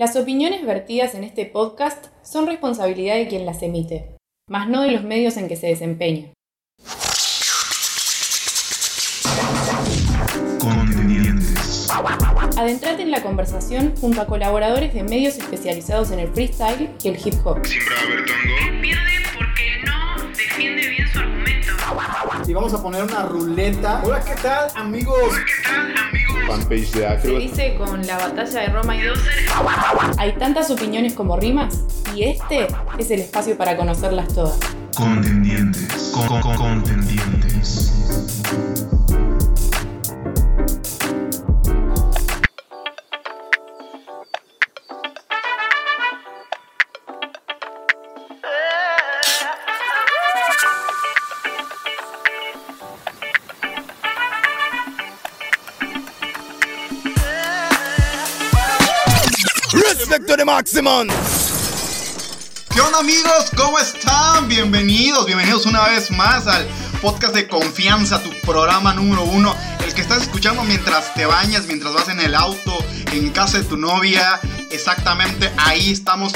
Las opiniones vertidas en este podcast son responsabilidad de quien las emite, más no de los medios en que se desempeña. Adentrate en la conversación junto a colaboradores de medios especializados en el freestyle y el hip hop. Siempre va a haber tango. pierde porque no defiende bien su argumento. Y vamos a poner una ruleta. Hola, ¿qué tal, amigos? Fanpage de Se dice con la batalla de Roma y Dos. Hay tantas opiniones como rimas y este es el espacio para conocerlas todas. Contendientes. Con, con- contendientes. The maximum. ¿Qué onda amigos? ¿Cómo están? Bienvenidos, bienvenidos una vez más al podcast de confianza, tu programa número uno, el que estás escuchando mientras te bañas, mientras vas en el auto, en casa de tu novia, exactamente ahí estamos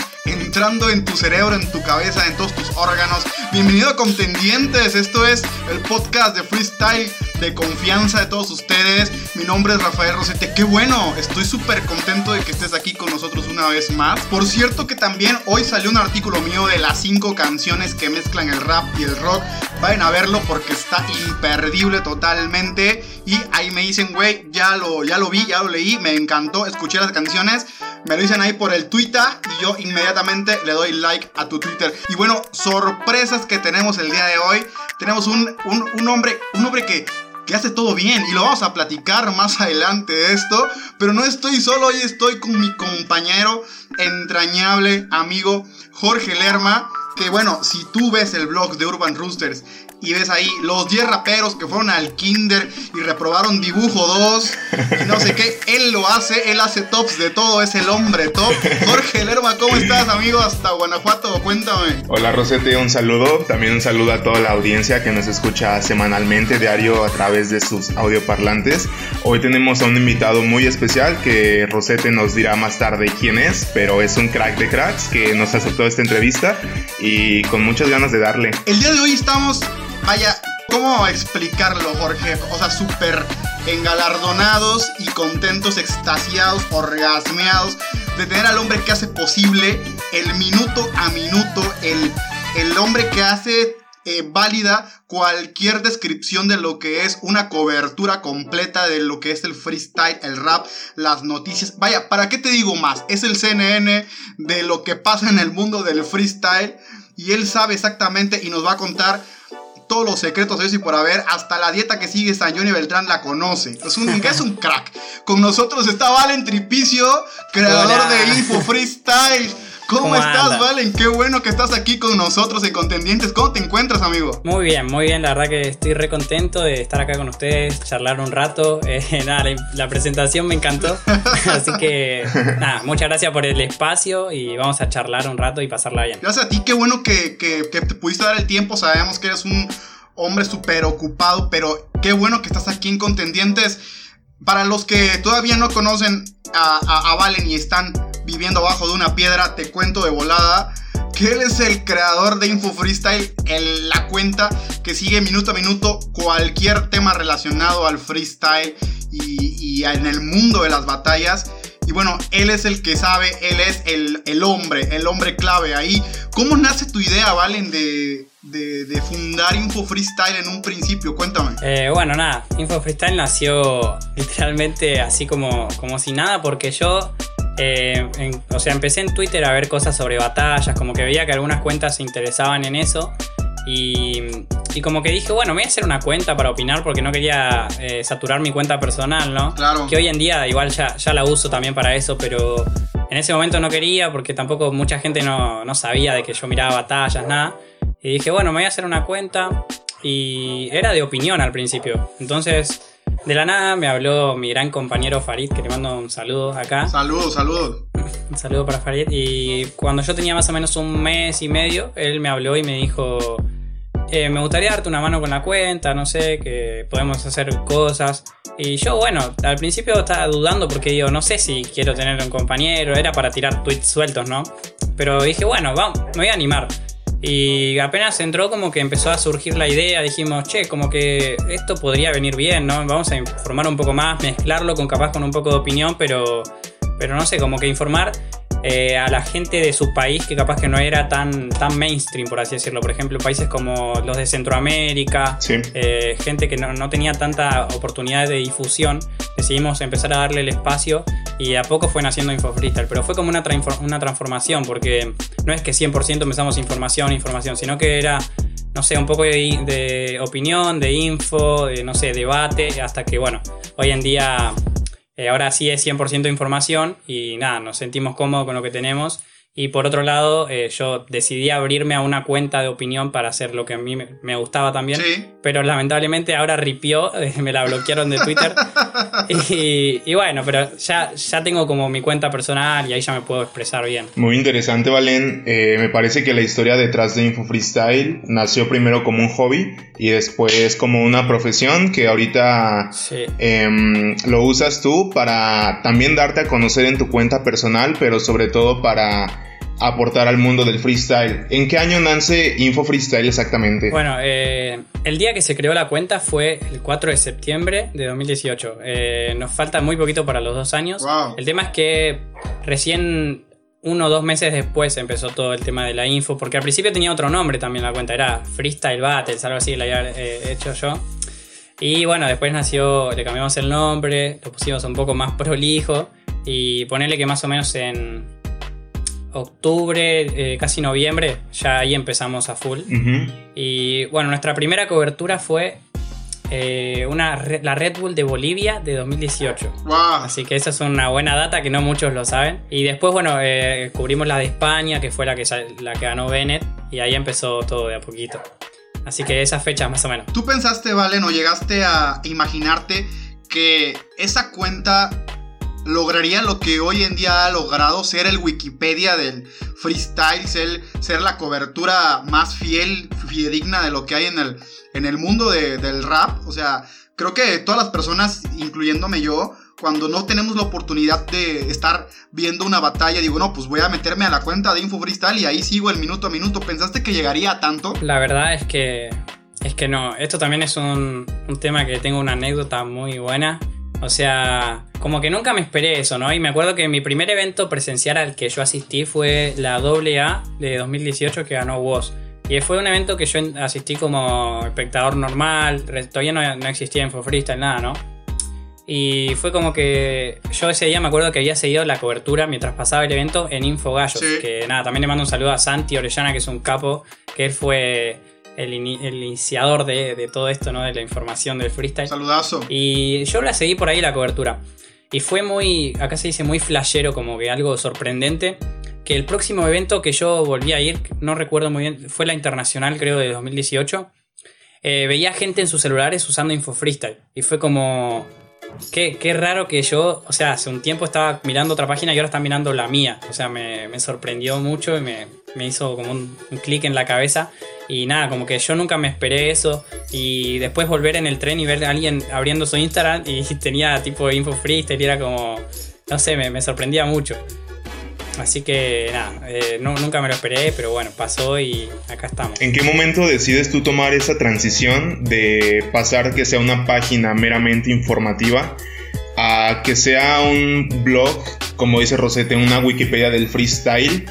entrando en tu cerebro, en tu cabeza, en todos tus órganos. Bienvenido a Contendientes, esto es el podcast de freestyle de confianza de todos ustedes. Mi nombre es Rafael Rosete, qué bueno, estoy súper contento de que estés aquí con nosotros una vez más. Por cierto que también hoy salió un artículo mío de las cinco canciones que mezclan el rap y el rock. Vayan a verlo porque está imperdible totalmente. Y ahí me dicen, güey, ya lo, ya lo vi, ya lo leí, me encantó, escuché las canciones. Me lo dicen ahí por el Twitter y yo inmediatamente le doy like a tu Twitter. Y bueno, sorpresas que tenemos el día de hoy. Tenemos un, un, un hombre, un hombre que, que hace todo bien y lo vamos a platicar más adelante de esto. Pero no estoy solo, hoy estoy con mi compañero entrañable, amigo Jorge Lerma. Que bueno, si tú ves el blog de Urban Roosters y ves ahí los 10 raperos que fueron al kinder y reprobaron dibujo 2 y no sé qué, él lo hace, él hace tops de todo, es el hombre top. Jorge Lerma, ¿cómo estás, amigo? Hasta Guanajuato, cuéntame. Hola Rosete, un saludo. También un saludo a toda la audiencia que nos escucha semanalmente, diario, a través de sus audioparlantes. Hoy tenemos a un invitado muy especial que Rosete nos dirá más tarde quién es, pero es un crack de cracks que nos aceptó esta entrevista y con muchas ganas de darle. El día de hoy estamos, vaya, ¿cómo explicarlo, Jorge? O sea, súper engalardonados y contentos, extasiados, orgasmeados de tener al hombre que hace posible el minuto a minuto, el, el hombre que hace eh, válida cualquier descripción de lo que es una cobertura completa de lo que es el freestyle, el rap, las noticias. Vaya, ¿para qué te digo más? Es el CNN de lo que pasa en el mundo del freestyle y él sabe exactamente y nos va a contar todos los secretos de eso y por haber, hasta la dieta que sigue San Johnny Beltrán la conoce. Es un, es un crack. Con nosotros está Valen Tripicio, creador Hola. de Info Freestyle. ¿Cómo, ¿Cómo estás, anda? Valen? Qué bueno que estás aquí con nosotros en Contendientes. ¿Cómo te encuentras, amigo? Muy bien, muy bien. La verdad que estoy re contento de estar acá con ustedes, charlar un rato. Eh, nada, la, la presentación me encantó. Así que, nada, muchas gracias por el espacio y vamos a charlar un rato y pasarla bien. Gracias a ti, qué bueno que, que- que te pudiste dar el tiempo. Sabemos que eres un hombre súper ocupado, pero qué bueno que estás aquí en Contendientes. Para los que todavía no conocen a, a- a Valen y están viviendo abajo de una piedra, te cuento de volada que él es el creador de Info Freestyle, el- la cuenta que sigue minuto a minuto cualquier tema relacionado al freestyle y, y en el mundo de las batallas. Y bueno, él es el que sabe, él es el, el hombre, el hombre clave ahí. ¿Cómo nace tu idea, Valen, de, de- de fundar Info Freestyle en un principio? Cuéntame. Eh, bueno, nada, Info Freestyle nació literalmente así como, como si nada, porque yo, eh, en- o sea, empecé en Twitter a ver cosas sobre batallas, como que veía que algunas cuentas se interesaban en eso. Y, y como que dije, bueno, me voy a hacer una cuenta para opinar porque no quería eh, saturar mi cuenta personal, ¿no? Claro. Que hoy en día igual ya, ya la uso también para eso, pero en ese momento no quería porque tampoco mucha gente no, no sabía de que yo miraba batallas, nada. Y dije, bueno, me voy a hacer una cuenta y era de opinión al principio. Entonces, de la nada me habló mi gran compañero Farid, que le mando un saludo acá. Saludos, saludos. Un saludo para Farid. Y cuando yo tenía más o menos un mes y medio, él me habló y me dijo eh, me gustaría darte una mano con la cuenta, no sé, que podemos hacer cosas. Y yo, bueno, al principio estaba dudando porque digo, no sé si quiero tener un compañero, era para tirar tweets sueltos, ¿no? Pero dije, bueno, vamos, me voy a animar. Y apenas entró como que empezó a surgir la idea, dijimos, che, como que esto podría venir bien, ¿no? Vamos a informar un poco más, mezclarlo con capaz con un poco de opinión, pero, pero no sé, como que informar eh, a la gente de su país que capaz que no era tan, tan mainstream, por así decirlo. Por ejemplo, países como los de Centroamérica, Sí. eh, gente que no, no tenía tanta oportunidad de difusión, decidimos empezar a darle el espacio y a poco fue naciendo Info Freestyle. Pero fue como una, una transformación, porque no es que 100% empezamos información, información, sino que era, no sé, un poco de, de opinión, de info, de, no sé, debate, hasta que, bueno, hoy en día eh, ahora sí es 100% información y nada, nos sentimos cómodos con lo que tenemos. Y por otro lado, eh, yo decidí abrirme a una cuenta de opinión para hacer lo que a mí me, gustaba también. Sí. Pero lamentablemente ahora ripió, me la bloquearon de Twitter. y, y bueno, pero ya, ya tengo como mi cuenta personal y ahí ya me puedo expresar bien. Muy interesante, Valen. Eh, me parece que la historia detrás de Info Freestyle nació primero como un hobby y después como una profesión que ahorita Sí. em, lo usas tú para también darte a conocer en tu cuenta personal, pero sobre todo para aportar al mundo del freestyle. ¿En qué año nace Info Freestyle exactamente? Bueno, eh, el día que se creó la cuenta fue el 4 de septiembre de 2018. Eh, nos falta muy poquito para los dos años. Wow. El tema es que recién uno o dos meses después empezó todo el tema de la info, porque al principio tenía otro nombre también la cuenta, era Freestyle Battles, algo así que la había eh, hecho yo. Y bueno, después nació, le cambiamos el nombre, lo pusimos un poco más prolijo y ponerle que más o menos en octubre, eh, casi noviembre, ya ahí empezamos a full. Y bueno, nuestra primera cobertura fue eh, una, la Red Bull de Bolivia de 2018. Wow. Así que esa es una buena data que no muchos lo saben. Y después, bueno, eh, cubrimos la de España, que fue la que, la que ganó Bennett. Y ahí empezó todo de a poquito. Así que esas fechas más o menos. ¿Tú pensaste, Valen, o llegaste a imaginarte que esa cuenta lograría lo que hoy en día ha logrado, ser el Wikipedia del freestyle, ser, ser la cobertura más fiel, fidedigna de lo que hay en el, en el mundo de- del rap? O sea, creo que todas las personas, incluyéndome yo, cuando no tenemos la oportunidad de estar viendo una batalla, digo, no, pues voy a meterme a la cuenta de Info Freestyle y ahí sigo el minuto a minuto. ¿Pensaste que llegaría a tanto? La verdad es que. Es que no. Esto también es un, un tema que tengo una anécdota muy buena. O sea, como que nunca me esperé eso, ¿no? Y me acuerdo que mi primer evento presencial al que yo asistí fue la AA de 2018 que ganó Woz. Y fue un evento que yo asistí como espectador normal, todavía no, no existía Info Freestyle, nada, ¿no? Y fue como que yo ese día me acuerdo que había seguido la cobertura mientras pasaba el evento en Info Gallos. Sí. Que nada, también le mando un saludo a Santi Orellana, que es un capo, que él fue el, ini- el iniciador de, de todo esto, ¿no? De la información del freestyle. Saludazo. Y yo la seguí por ahí la cobertura. Y fue muy, acá se dice muy flashero, como que algo sorprendente. Que el próximo evento que yo volví a ir, no recuerdo muy bien, fue la internacional creo de 2018. eh, veía gente en sus celulares usando Info Freestyle. Y fue como... Qué, qué raro que yo, o sea, hace un tiempo estaba mirando otra página y ahora está mirando la mía. O sea, me, me sorprendió mucho y me, me hizo como un, un clic en la cabeza. Y nada, como que yo nunca me esperé eso. Y después volver en el tren y ver a alguien abriendo su Instagram y tenía tipo info freestyle y era como, no sé, me, me sorprendía mucho. Así que nada, eh, no- nunca me lo esperé, pero bueno, pasó y acá estamos. ¿En qué momento decides tú tomar esa transición de pasar que sea una página meramente informativa a que sea un blog, como dice Rosete, una Wikipedia del freestyle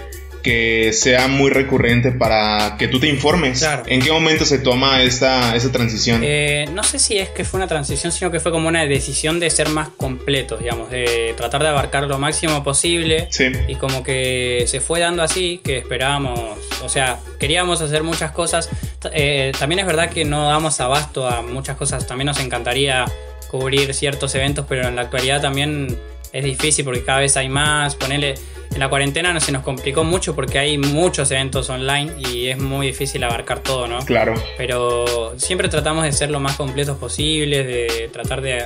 que sea muy recurrente para que tú te informes? Claro. ¿En qué momento se toma esta, esa transición? Eh, no sé si es que fue una transición, sino que fue como una decisión de ser más completos, digamos, de tratar de abarcar lo máximo posible. sí. Y como que se fue dando así, que esperábamos, o sea, queríamos hacer muchas cosas. Eh, también es verdad que no damos abasto a muchas cosas, también nos encantaría cubrir ciertos eventos, pero en la actualidad también es difícil porque cada vez hay más. Ponerle, en la cuarentena no se nos complicó mucho porque hay muchos eventos online y es muy difícil abarcar todo, ¿no? Claro. Pero siempre tratamos de ser lo más completos posibles, de tratar de,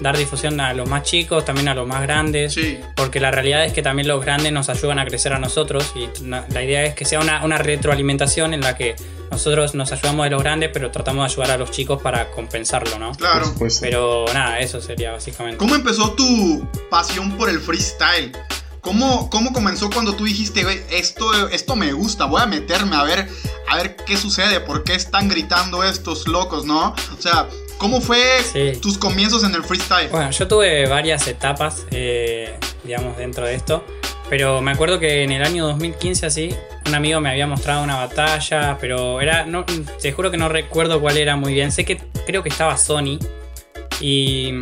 dar difusión a los más chicos, también a los más grandes. Sí. Porque la realidad es que también los grandes nos ayudan a crecer a nosotros y la idea es que sea una, una retroalimentación en la que nosotros nos ayudamos de los grandes, pero tratamos de ayudar a los chicos para compensarlo, ¿no? Claro. Pero nada, eso sería básicamente. ¿Cómo empezó tu pasión por el freestyle? ¿Cómo, cómo comenzó cuando tú dijiste, "Güey, esto, esto me gusta, voy a meterme a ver, a ver qué sucede, por qué están gritando estos locos, ¿no? O sea, ¿cómo fue Sí. tus comienzos en el freestyle? Bueno, yo tuve varias etapas, eh, digamos, dentro de esto. Pero me acuerdo que en el año 2015 así, un amigo me había mostrado una batalla, pero era, no, te juro que no recuerdo cuál era muy bien. Sé que creo que estaba Sony y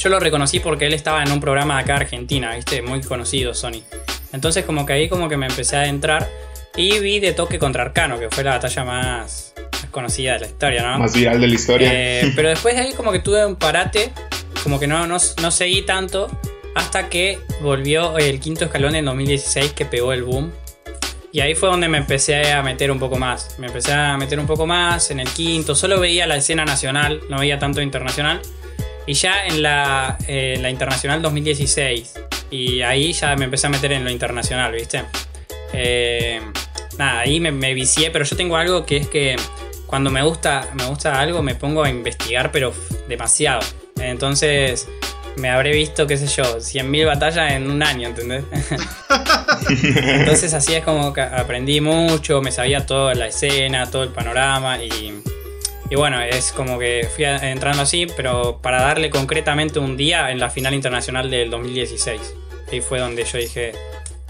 yo lo reconocí porque él estaba en un programa acá Argentina, viste, muy conocido Sony. Entonces como que ahí como que me empecé a adentrar y vi de toque contra Arcano, que fue la batalla más, más conocida de la historia, ¿no? Más viral de la historia. Eh, pero después de ahí como que tuve un parate, como que no, no, no seguí tanto, hasta que volvió el quinto escalón en 2016 que pegó el boom. Y ahí fue donde me empecé a meter un poco más. Me empecé a meter un poco más en el quinto. Solo veía la escena nacional, no veía tanto internacional. Y ya en la, eh, la internacional 2016. Y ahí ya me empecé a meter en lo internacional, ¿viste? Eh, nada, ahí me, me vicié, pero yo tengo algo que es que cuando me gusta, me gusta algo me pongo a investigar, pero demasiado. Entonces me habré visto, qué sé yo, 100.000 batallas en un año, ¿entendés? Entonces así es como que aprendí mucho, me sabía toda la escena, todo el panorama y, y bueno, es como que fui entrando así, pero para darle concretamente un día en la final internacional del 2016. Ahí fue donde yo dije,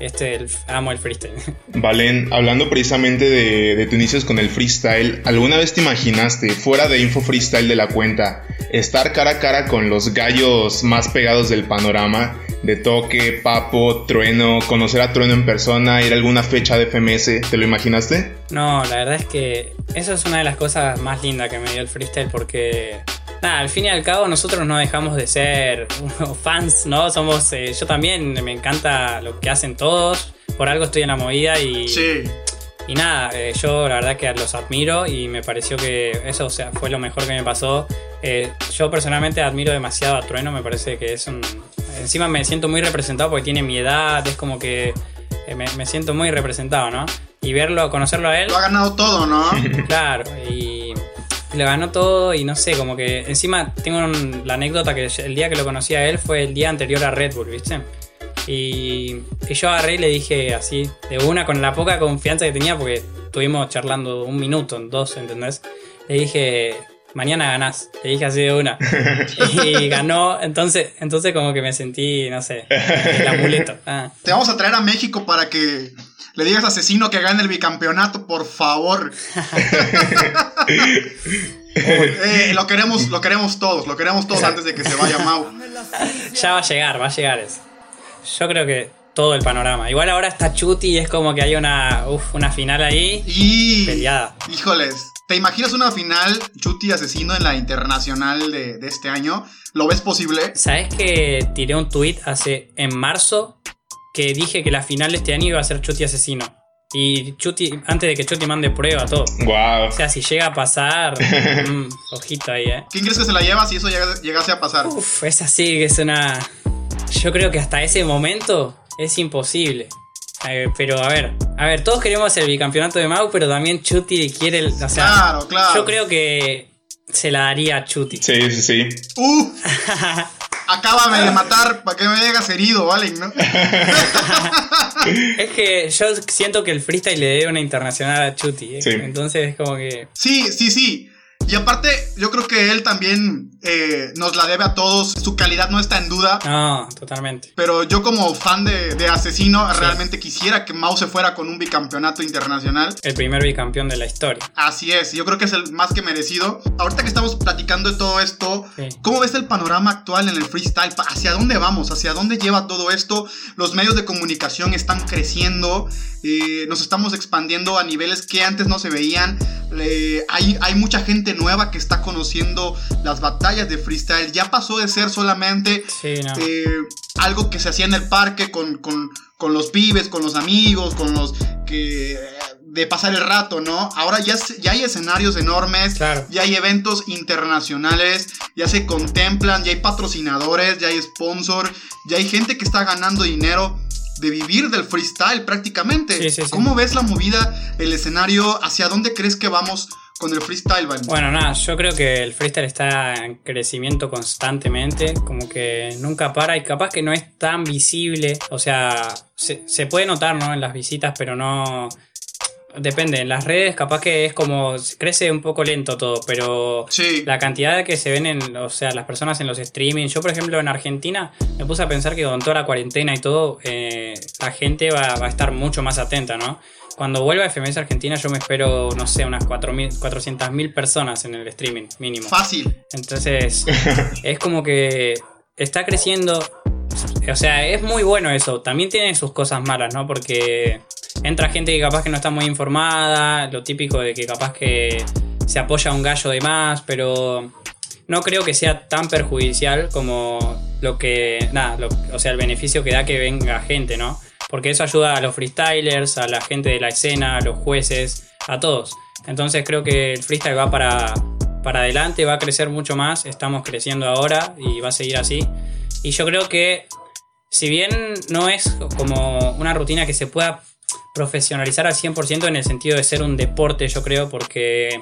este el- amo el freestyle. Valen, hablando precisamente de, de tus inicios con el freestyle, ¿alguna vez te imaginaste, fuera de Info Freestyle de la cuenta, estar cara a cara con los gallos más pegados del panorama? De toque, papo, trueno, conocer a trueno en persona, ir a alguna fecha de FMS, ¿te lo imaginaste? No, la verdad es que eso es una de las cosas más lindas que me dio el freestyle porque, nada, al fin y al cabo nosotros no dejamos de ser fans, ¿no? Somos, eh, yo también me encanta lo que hacen todos, por algo estoy en la movida y, Sí. y nada, eh, yo la verdad que los admiro y me pareció que eso o sea, fue lo mejor que me pasó. Eh, yo personalmente admiro demasiado a Trueno, me parece que es un... Encima me siento muy representado porque tiene mi edad, es como que me, me siento muy representado, ¿no? Y verlo, conocerlo a él, Lo ha ganado todo, ¿no? claro, y le ganó todo y no sé, como que encima tengo un- la anécdota que el día que lo conocí a él fue el día anterior a Red Bull, ¿viste? Y, y yo agarré y le dije así, de una, con la poca confianza que tenía, porque estuvimos charlando un minuto, dos, ¿entendés? Le dije, mañana ganás, le dije así de una. Y ganó, entonces, entonces como que me sentí, no sé, el amuleto. Ah. Te vamos a traer a México para que le digas Asesino que gane el bicampeonato, por favor. Eh, lo queremos, lo queremos todos, lo queremos todos antes de que se vaya Mau. Ya va a llegar, va a llegar eso. Yo creo que todo el panorama. Igual ahora está Chuti y es como que hay una, uf, una final ahí Y. peleada. Híjoles, ¿te imaginas una final Chuti Asesino en la internacional de, de este año? ¿Lo ves posible? ¿Sabes que tiré un tweet hace en marzo que dije que la final de este año iba a ser Chuti asesino? Y Chuti, antes de que Chuti mande prueba, todo. Wow. O sea, si llega a pasar, mm, ojito ahí, eh. ¿Quién crees que se la lleva si eso llega- llegase a pasar? Uf, es así, que es una. Yo creo que hasta ese momento es imposible. Eh, pero a ver, a ver, todos queremos el bicampeonato de Mau, pero también Chuti quiere el. O sea, Claro, claro. yo creo que se la daría a Chuti. Sí, sí, sí. ¡Uh! Acábame de matar para que me llegas herido, ¿vale? ¿No? Es que yo siento que el freestyle le debe una internacional a Chuti. ¿eh? Sí. Entonces es como que. Sí, sí, sí. Y aparte, yo creo que él también eh, nos la debe a todos. Su calidad no está en duda. No, totalmente. Pero yo como fan de, de Asesino, realmente quisiera que Mao se fuera con un bicampeonato internacional. El primer bicampeón de la historia. Así es, yo creo que es el más que merecido. Ahorita que estamos platicando de todo esto, Sí. ¿cómo ves el panorama actual en el freestyle? ¿Hacia dónde vamos? ¿Hacia dónde lleva todo esto? Los medios de comunicación están creciendo, eh, nos estamos expandiendo a niveles que antes no se veían. Eh, hay, hay mucha gente nueva que está conociendo las batallas de freestyle. Ya pasó de ser solamente Sí, no. eh, algo que se hacía en el parque con, con- con los pibes, con los amigos, con los que de pasar el rato, ¿no? Ahora ya, ya hay escenarios enormes, Claro. ya hay eventos internacionales, ya se contemplan, ya hay patrocinadores, ya hay sponsor, ya hay gente que está ganando dinero de vivir del freestyle prácticamente. Sí, sí, sí. ¿Cómo ves la movida, el escenario? ¿Hacia dónde crees que vamos con el freestyle, Valen? Bueno, nada, yo creo que el freestyle está en crecimiento constantemente, como que nunca para y capaz que no es tan visible, o sea, se, se puede notar, ¿no? En las visitas, pero no... Depende, en las redes capaz que es como... crece un poco lento todo, pero... Sí. La cantidad de que se ven en, o sea, las personas en los streaming. Yo, por ejemplo, en Argentina me puse a pensar que con toda la cuarentena y todo, eh, la gente va, va a estar mucho más atenta, ¿no? Cuando vuelva a FMS Argentina, yo me espero, no sé, unas 400.000 personas en el streaming, mínimo. Fácil. Entonces, es como que está creciendo. O sea, es muy bueno eso. También tiene sus cosas malas, ¿no? Porque entra gente que capaz que no está muy informada, lo típico de que capaz que se apoya a un gallo de más, pero no creo que sea tan perjudicial como lo que, nada, o sea, el beneficio que da que venga gente, ¿no? Porque eso ayuda a los freestylers, a la gente de la escena, a los jueces, a todos. Entonces creo que el freestyle va para, para adelante, va a crecer mucho más, estamos creciendo ahora y va a seguir así. Y yo creo que si bien no es como una rutina que se pueda profesionalizar al 100% en el sentido de ser un deporte, yo creo, porque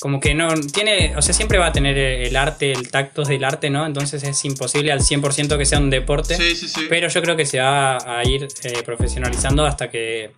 como que no tiene, o sea, siempre va a tener el arte, el tacto del arte, ¿no? Entonces es imposible al 100% que sea un deporte. Sí, sí, sí. Pero yo creo que se va a ir eh, profesionalizando hasta que,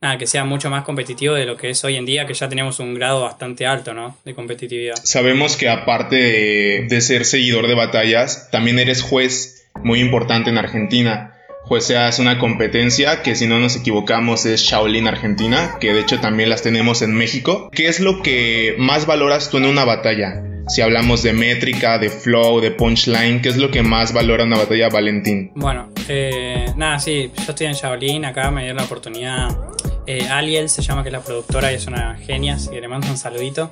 nada, que sea mucho más competitivo de lo que es hoy en día, que ya tenemos un grado bastante alto, ¿no? De competitividad. Sabemos que aparte de, de ser seguidor de batallas, también eres juez muy importante en Argentina. Juecea es una competencia que si no nos equivocamos es Shaolin Argentina, que de hecho también las tenemos en México. ¿Qué es lo que más valoras tú en una batalla? Si hablamos de métrica, de flow, de punchline, ¿qué es lo que más valora una batalla Valentín? Bueno, eh, nada, sí, yo estoy en Shaolin, acá me dieron la oportunidad. Eh, Aliel se llama, que es la productora y es una genia, así que le mando un saludito.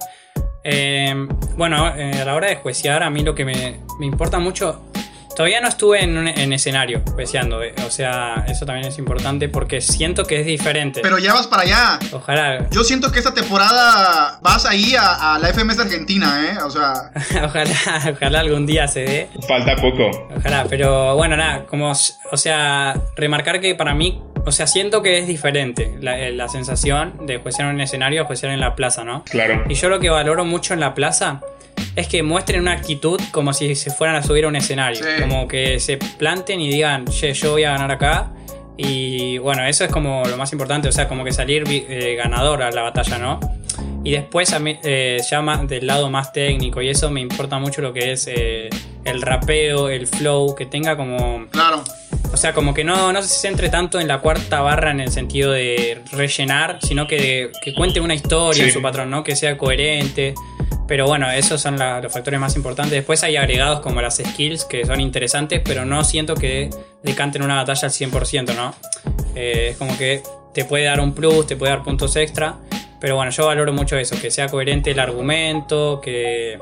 Eh, bueno, eh, a la hora de juecear, a mí lo que me, me importa mucho. Todavía no estuve en, un- en escenario jueceando, eh, o sea, eso también es importante porque siento que es diferente. Pero ya vas para allá. Ojalá, Yo siento que esta temporada vas ahí a, a la FMS Argentina, ¿eh? O sea, ojalá, ojalá algún día se dé. Falta poco. Ojalá, pero bueno, nada, como, o sea, remarcar que para mí, o sea, siento que es diferente la, eh, la sensación de juecear en un escenario a juecear en la plaza, ¿no? Claro. Y yo lo que valoro mucho en la plaza es que muestren una actitud como si se fueran a subir a un escenario. Sí. Como que se planten y digan, che, yo voy a ganar acá. Y bueno, eso es como lo más importante, o sea, como que salir eh, ganador a la batalla, ¿no? Y después a mí, eh, ya más del lado más técnico, y eso me importa mucho lo que es eh, el rapeo, el flow, que tenga como claro. o sea, como que no, no se centre tanto en la cuarta barra en el sentido de rellenar, sino que, que cuente una historia Sí. en su patrón, ¿no? Que sea coherente. Pero bueno, esos son los factores más importantes. Después hay agregados como las skills que son interesantes, pero no siento que decanten una batalla al 100%, ¿no? Eh, es como que te puede dar un plus, te puede dar puntos extra. Pero bueno, yo valoro mucho eso, que sea coherente el argumento, que,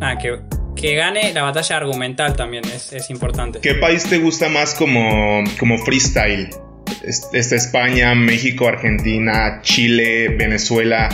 nada, que, que gane la batalla argumental también, es, es importante. ¿Qué país te gusta más como, como freestyle? Es- Está España, México, Argentina, Chile, Venezuela.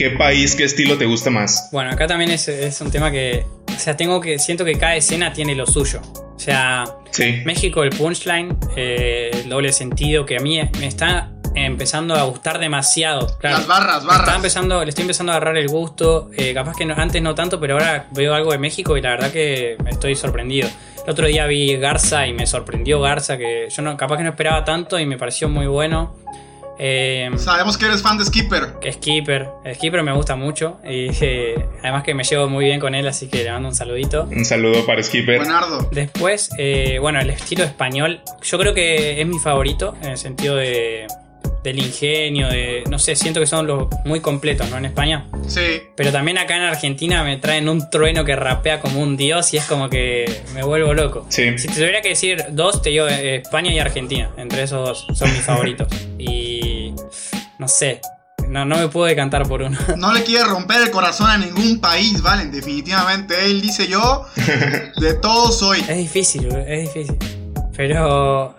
¿Qué país, qué estilo te gusta más? Bueno, acá también es, es un tema que. O sea, tengo que. Siento que cada escena tiene lo suyo. O sea, Sí. México, el punchline, eh, el doble sentido, que a mí me está empezando a gustar demasiado. Claro. Las barras, Me está barras. empezando, le estoy empezando a agarrar el gusto. eh, capaz que no- antes no tanto, pero ahora veo algo de México y la verdad que me estoy sorprendido. El otro día vi Garza y me sorprendió Garza, que yo no, capaz que no esperaba tanto y me pareció muy bueno. Eh, Sabemos que eres fan de Skipper. Skipper. Skipper me gusta mucho. Y eh, además que me llevo muy bien con él, así que le mando un saludito. Un saludo para Skipper. Buenardo. Después, eh, bueno, el estilo español, yo creo que es mi favorito en el sentido de, del ingenio, de, no sé, siento que son los muy completos, ¿no? En España. Sí. Pero también acá en Argentina me traen un trueno que rapea como un dios y es como que me vuelvo loco. Sí. Si te tuviera que decir dos, te digo eh, España y Argentina. Entre esos dos son mis favoritos. Y no sé, no, no me puedo decantar por uno. No le quiere romper el corazón a ningún país, Valen. Definitivamente. Él dice yo, de todo soy. Es difícil, bro, es difícil. Pero.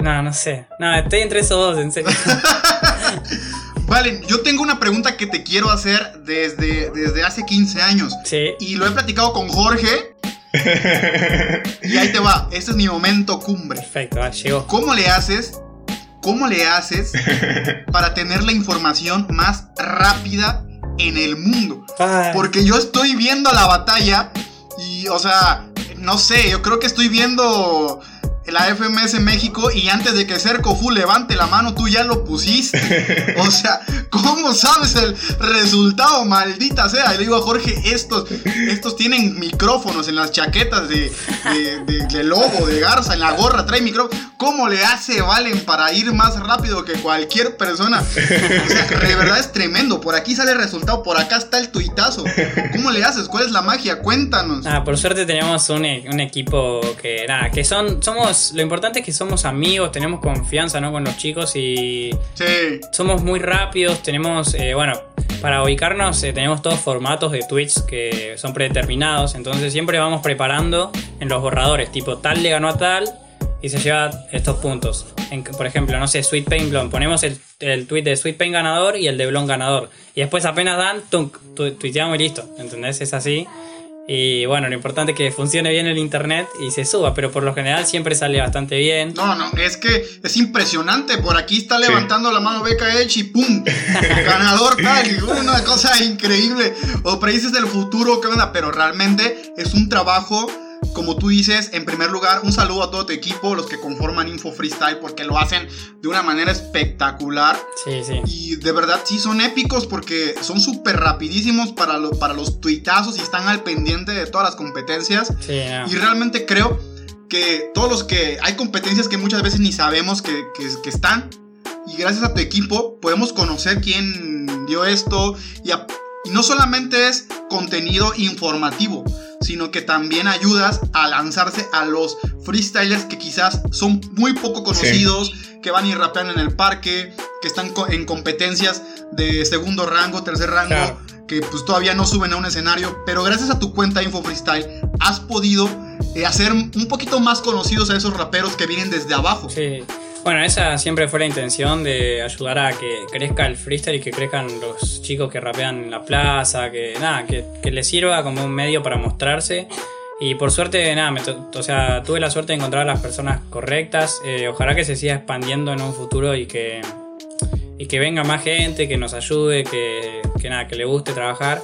No, no sé. No, estoy entre esos dos, en serio. Vale, yo tengo una pregunta que te quiero hacer desde, desde hace 15 años. Sí. Y lo he platicado con Jorge. y ahí te va, este es mi momento cumbre. Perfecto, ah, llegó. ¿Cómo le haces? ¿Cómo le haces para tener la información más rápida en el mundo? Porque yo estoy viendo la batalla y, o sea, no sé, yo creo que estoy viendo la FMS México y antes de que Cerco Fu levante la mano, tú ya lo pusiste. O sea, ¿cómo sabes el resultado? Maldita sea. Y le digo a Jorge, estos, estos tienen micrófonos en las chaquetas de, de, de- de lobo, de garza, en la gorra, trae micrófono. ¿Cómo le hace Valen para ir más rápido que cualquier persona? O sea, de verdad es tremendo. Por aquí sale el resultado, por acá está el tuitazo. ¿Cómo le haces? ¿Cuál es la magia? Cuéntanos. Ah, por suerte tenemos un, un equipo que nada, que son, somos, lo importante es que somos amigos, tenemos confianza, ¿no? Con los chicos y Sí. somos muy rápidos, tenemos, eh, bueno, para ubicarnos eh, tenemos todos formatos de tweets que son predeterminados, entonces siempre vamos preparando en los borradores, tipo tal le ganó a tal y se lleva estos puntos. En- por ejemplo, no sé, Sweet Pain Blonde, ponemos el, el tweet de Sweet Pain ganador y el de Blonde ganador. Y después apenas dan, tunk, tu- tuiteamos y listo, ¿entendés? Es así. Y bueno, lo importante es que funcione bien el internet y se suba, pero por lo general siempre sale bastante bien. No, no, es que es impresionante. Por aquí está levantando la mano Beca Edge y ¡pum! Ganador tal. Una cosa increíble. O predices del futuro, ¿qué onda? Pero realmente es un trabajo. Como tú dices, en primer lugar, un saludo a todo tu equipo, los que conforman Info Freestyle, porque lo hacen de una manera espectacular. Sí, sí. Y de verdad sí son épicos porque son súper rapidísimos para, lo- para los tuitazos y están al pendiente de todas las competencias. Sí. Y realmente creo que todos los que hay competencias que muchas veces ni sabemos que, que- que están. Y gracias a tu equipo podemos conocer quién dio esto. Y, a- y no solamente es contenido informativo, sino que también ayudas a lanzarse a los freestylers que quizás son muy poco conocidos, que van y rapean en el parque, que están en competencias de segundo rango, tercer rango Claro. que pues todavía no suben a un escenario, pero gracias a tu cuenta Info Freestyle has podido eh, hacer un poquito más conocidos a esos raperos que vienen desde abajo. Sí. Bueno, esa siempre fue la intención de ayudar a que crezca el freestyle y que crezcan los chicos que rapean en la plaza, que nada, que, que les sirva como un medio para mostrarse. Y por suerte, nada, o sea, tuve la suerte de encontrar a las personas correctas. Eh, ojalá que se siga expandiendo en un futuro y que, y que venga más gente, que nos ayude, que, que nada, que le guste trabajar.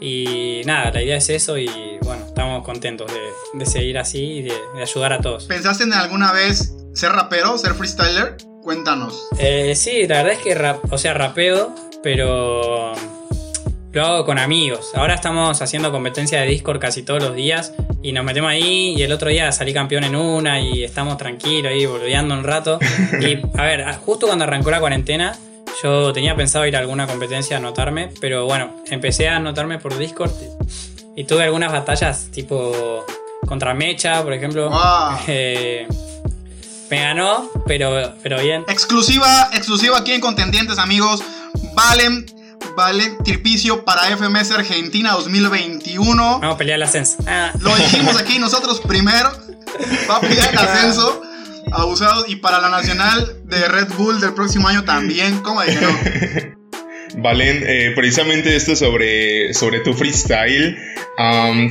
Y nada, la idea es eso y bueno, estamos contentos de, de seguir así y de ayudar a todos. ¿Pensaste en alguna vez ser rapero, ser freestyler? Cuéntanos. Eh, sí, la verdad es que rap- o sea, rapeo, pero lo hago con amigos. Ahora estamos haciendo competencia de Discord casi todos los días y nos metemos ahí y el otro día salí campeón en una y estamos tranquilos ahí boludeando un rato. Y a ver, justo cuando arrancó la cuarentena, yo tenía pensado ir a alguna competencia a anotarme, pero bueno, empecé a anotarme por Discord y tuve algunas batallas tipo contra Mecha, por ejemplo. Wow. Eh, me ganó, pero, pero bien. Exclusiva, exclusiva aquí en Contendientes, amigos. Valen, Valen Tirpicio para FMS Argentina 2021. Vamos a pelear el ascenso. Ah. Lo dijimos aquí nosotros primero. Va a pelear el ascenso. Abusados. Y para la nacional de Red Bull del próximo año también. ¿Cómo dije no? Valen, eh, precisamente esto sobre, sobre tu freestyle.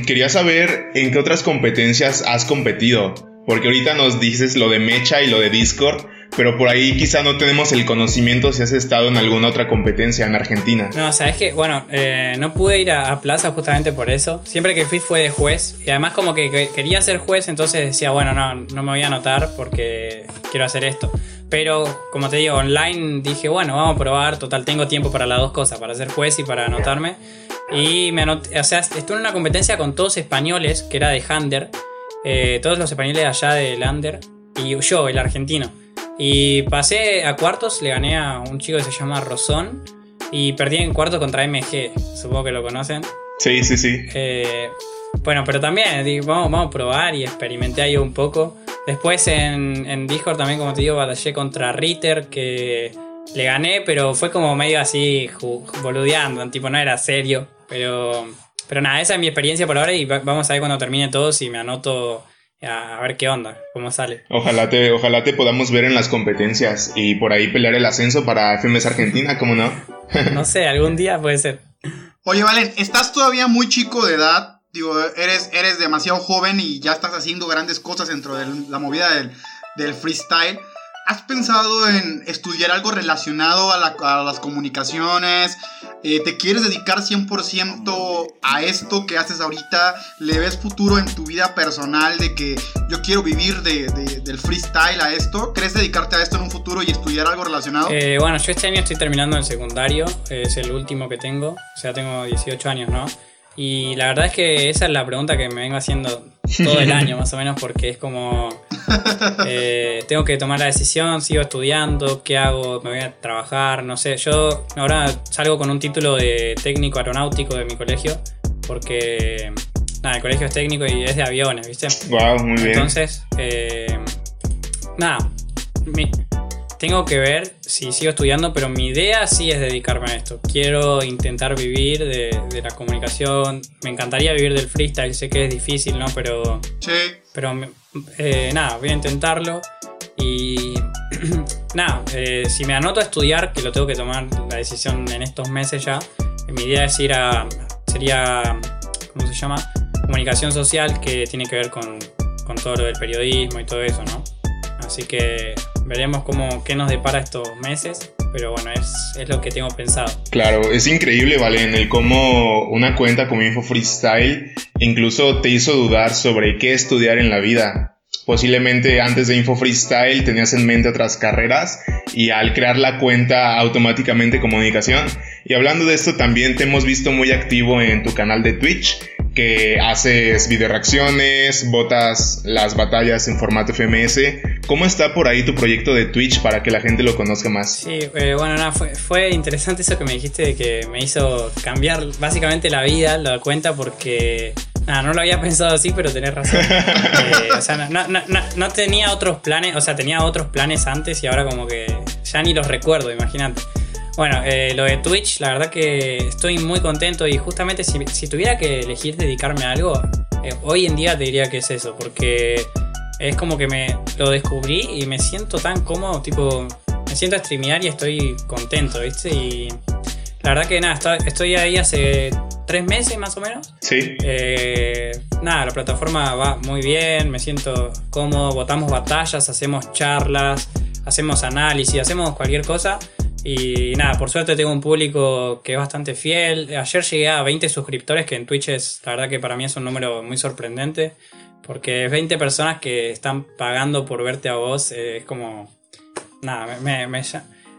quería saber en qué otras competencias has competido. Porque ahorita nos dices lo de Mecha y lo de Discord. Pero por ahí quizá no tenemos el conocimiento si has estado en alguna otra competencia en Argentina. No, sabes que, bueno, eh, no pude ir a, plaza justamente por eso. Siempre que fui fue de juez. Y además, como que, que quería ser juez, entonces decía, bueno, no, no me voy a anotar porque quiero hacer esto. Pero, como te digo, online dije, bueno, vamos a probar. Total, tengo tiempo para las dos cosas, para ser juez y para anotarme. Y me anoté, o sea, estuve en una competencia con todos españoles, que era de Hander. Eh, todos los españoles allá de Lander. Y yo, el argentino. Y pasé a cuartos, le gané a un chico que se llama Rosón. Y perdí en cuarto contra MG, supongo que lo conocen. Sí, sí, sí. Eh, bueno, pero también digo, vamos, vamos a probar y experimenté ahí un poco. Después en, en Discord también, como te digo, batallé contra Ritter, que le gané, pero fue como medio así boludeando, tipo no era serio. Pero, pero nada, esa es mi experiencia por ahora y va- vamos a ver cuando termine todo si me anoto a, a ver qué onda, cómo sale. Ojalá te, ojalá te podamos ver en las competencias y por ahí pelear el ascenso para FMS Argentina, ¿cómo no? No sé, algún día puede ser. Oye, Valen, estás todavía muy chico de edad. Digo, eres, eres demasiado joven y ya estás haciendo grandes cosas dentro de la movida del, del freestyle. ¿Has pensado en estudiar algo relacionado a, la- a las comunicaciones? Eh, ¿Te quieres dedicar 100% a esto que haces ahorita? ¿Le ves futuro en tu vida personal de que yo quiero vivir de- de- del freestyle a esto? ¿Crees dedicarte a esto en un futuro y estudiar algo relacionado? Eh, bueno, yo este año estoy terminando el secundario, es el último que tengo, o sea, tengo 18 años, ¿no? Y la verdad es que esa es la pregunta que me vengo haciendo todo el año, más o menos, porque es como, eh, tengo que tomar la decisión, sigo estudiando, ¿qué hago? ¿Me voy a trabajar? No sé, yo ahora salgo con un título de técnico aeronáutico de mi colegio, porque, nada, el colegio es técnico y es de aviones, ¿viste? Wow, muy bien. Entonces, eh, nada, mi- tengo que ver si sigo estudiando, pero mi idea sí es dedicarme a esto. Quiero intentar vivir de, de la comunicación. Me encantaría vivir del freestyle, sé que es difícil, ¿no? Pero, Sí. pero eh, nada, voy a intentarlo. Y nada, eh, si me anoto a estudiar, que lo tengo que tomar la decisión en estos meses ya, mi idea es ir a, sería, ¿cómo se llama? Comunicación social, que tiene que ver con, con todo lo del periodismo y todo eso, ¿no? Así que veremos cómo, qué nos depara estos meses, pero bueno, es, es lo que tengo pensado. Claro, es increíble, Valen, el cómo una cuenta como Info Freestyle incluso te hizo dudar sobre qué estudiar en la vida. Posiblemente antes de Info Freestyle tenías en mente otras carreras y al crear la cuenta automáticamente comunicación. Y hablando de esto, también te hemos visto muy activo en tu canal de Twitch, que haces video reacciones, botas las batallas en formato FMS. ¿Cómo está por ahí tu proyecto de Twitch para que la gente lo conozca más? Sí, eh, bueno, nada, fue, fue interesante eso que me dijiste de que me hizo cambiar básicamente la vida, la cuenta, porque nada, no lo había pensado así, pero tenés razón. Eh, o sea, no, no- no- no- no tenía otros planes, o sea, tenía otros planes antes y ahora como que ya ni los recuerdo, imagínate. Bueno, eh, lo de Twitch, la verdad que estoy muy contento y justamente si, si tuviera que elegir dedicarme a algo, eh, hoy en día te diría que es eso, porque es como que me lo descubrí y me siento tan cómodo, tipo, me siento a streamear y estoy contento, ¿viste? Y la verdad que nada, estoy, estoy ahí hace tres meses más o menos. Sí. Eh, nada, la plataforma va muy bien, me siento cómodo, votamos batallas, hacemos charlas, hacemos análisis, hacemos cualquier cosa. Y nada, por suerte tengo un público que es bastante fiel. Ayer llegué a 20 suscriptores, que en Twitch es, la verdad que para mí es un número muy sorprendente. Porque es 20 personas que están pagando por verte a vos. eh, es como... Nada, me...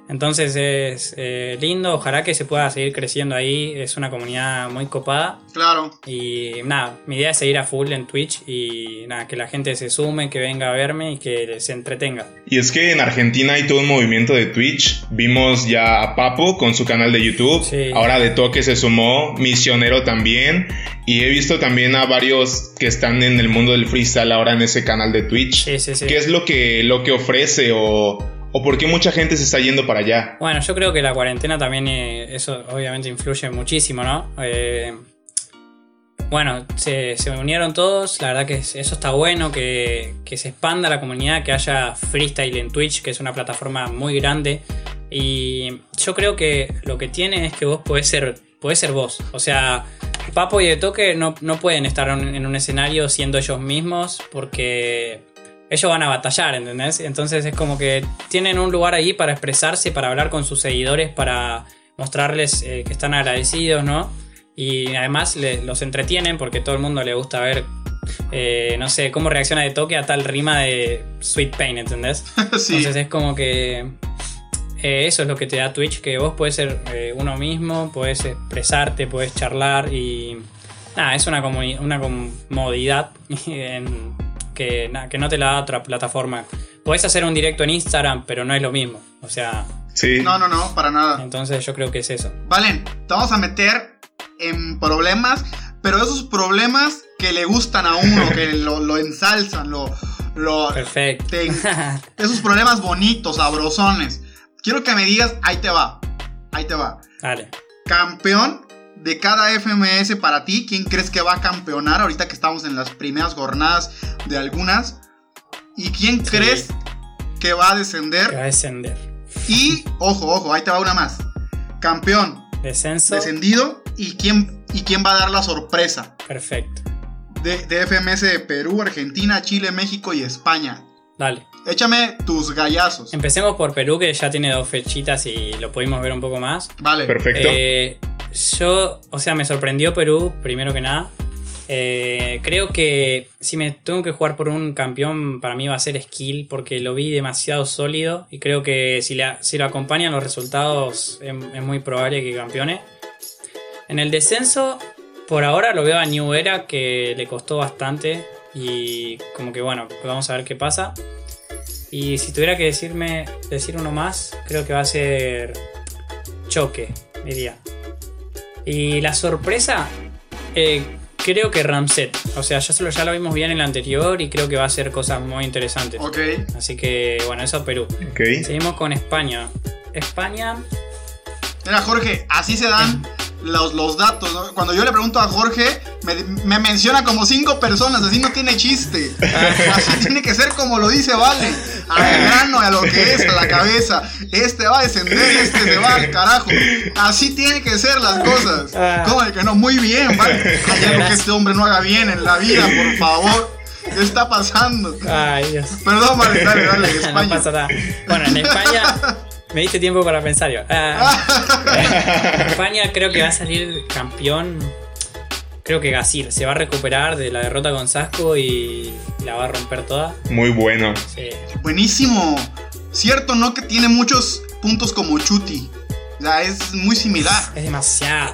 entonces es eh, lindo, ojalá que se pueda seguir creciendo ahí. Es una comunidad muy copada. Claro. Y nada, mi idea es seguir a full en Twitch y nada, que la gente se sume, que venga a verme y que se entretenga. Y es que en Argentina hay todo un movimiento de Twitch. Vimos ya a Papo con su canal de YouTube. Sí. Ahora de Toque se sumó, Misionero también. Y he visto también a varios que están en el mundo del freestyle ahora en ese canal de Twitch. Sí, sí, sí. ¿Qué es lo que, lo que ofrece o, o por qué mucha gente se está yendo para allá? Bueno, yo creo que la cuarentena también, eh, eso obviamente influye muchísimo, ¿no? Eh, bueno, se, se unieron todos, la verdad que es- eso está bueno, que, que se expanda la comunidad, que haya freestyle en Twitch, que es una plataforma muy grande. Y yo creo que lo que tiene es que vos podés ser, podés ser vos. O sea, Papo y De Toque no, no pueden estar en un escenario siendo ellos mismos porque ellos van a batallar, ¿entendés? Entonces es como que tienen un lugar ahí para expresarse, para hablar con sus seguidores, para mostrarles eh, que están agradecidos, ¿no? Y además le- los entretienen porque todo el mundo le gusta ver, eh, no sé, cómo reacciona de toque a tal rima de Sweet Pain, ¿entendés? sí. Entonces es como que eh, eso es lo que te da Twitch, que vos puedes ser uno mismo, puedes expresarte, puedes charlar y nada, es una, una comodidad en- que, nada, que no te la da otra plataforma. Podés hacer un directo en Instagram, pero no es lo mismo. O sea, Sí. No, no, no, para nada. entonces yo creo que es eso. Valen, te vamos a meter en problemas, pero esos problemas que le gustan a uno, que lo, lo ensalzan, lo, lo Perfecto. te- esos problemas bonitos, sabrosones. Quiero que me digas, ahí te va, ahí te va. Dale. Campeón de cada FMS para ti, ¿quién crees que va a campeonar ahorita que estamos en las primeras jornadas de algunas? ¿Y quién crees que va a Que va descender? a descender. Y, ojo, ojo, ahí te va una más. Campeón, Descenso. descendido, ¿y quién, y quién va a dar la sorpresa? Perfecto. De, de FMS de Perú, Argentina, Chile, México y España. Dale. Échame tus gallazos. Empecemos por Perú, que ya tiene dos fechitas y lo pudimos ver un poco más. Vale. Perfecto. Eh, yo, o sea, me sorprendió Perú, primero que nada. Eh, creo que si me tengo que jugar por un campeón, para mí va a ser Skill, porque lo vi demasiado sólido y creo que si, lo acompañan los resultados es, es muy probable que campeone. En el descenso, por ahora lo veo a New Era, que le costó bastante y como que bueno, vamos a ver qué pasa. Y si tuviera que decirme, decir uno más, creo que va a ser Choque, diría. Y la sorpresa, eh, creo que Ramset. O sea, ya, solo, ya lo vimos bien en el anterior y creo que va a hacer cosas muy interesantes. Ok. Así que, bueno, eso Perú. Ok. Seguimos con España. España, Mira, Jorge, así se dan los, los datos. ¿no? Cuando yo le pregunto a Jorge, me, me menciona como cinco personas, así no tiene chiste. Así tiene que ser como lo dice Vale. Al grano, a lo que es, a la cabeza. Este va a descender, este se va al carajo. Así tiene que ser las cosas. Ah. ¿Cómo de que no? Muy bien, Vale. Hay algo que este hombre no haga bien en la vida, por favor. ¿Qué está pasando? ay Dios. Perdón, Vale, dale, dale, no España. pasa nada. Bueno, en España me diste tiempo para pensar yo. Ah, España creo que va a salir campeón. Creo que Gasir se va a recuperar de la derrota con Sasco y la va a romper toda. Muy bueno. Sí. Buenísimo. Cierto, ¿no? Que tiene muchos puntos como Chuti. O sea, es muy similar. Es demasiado.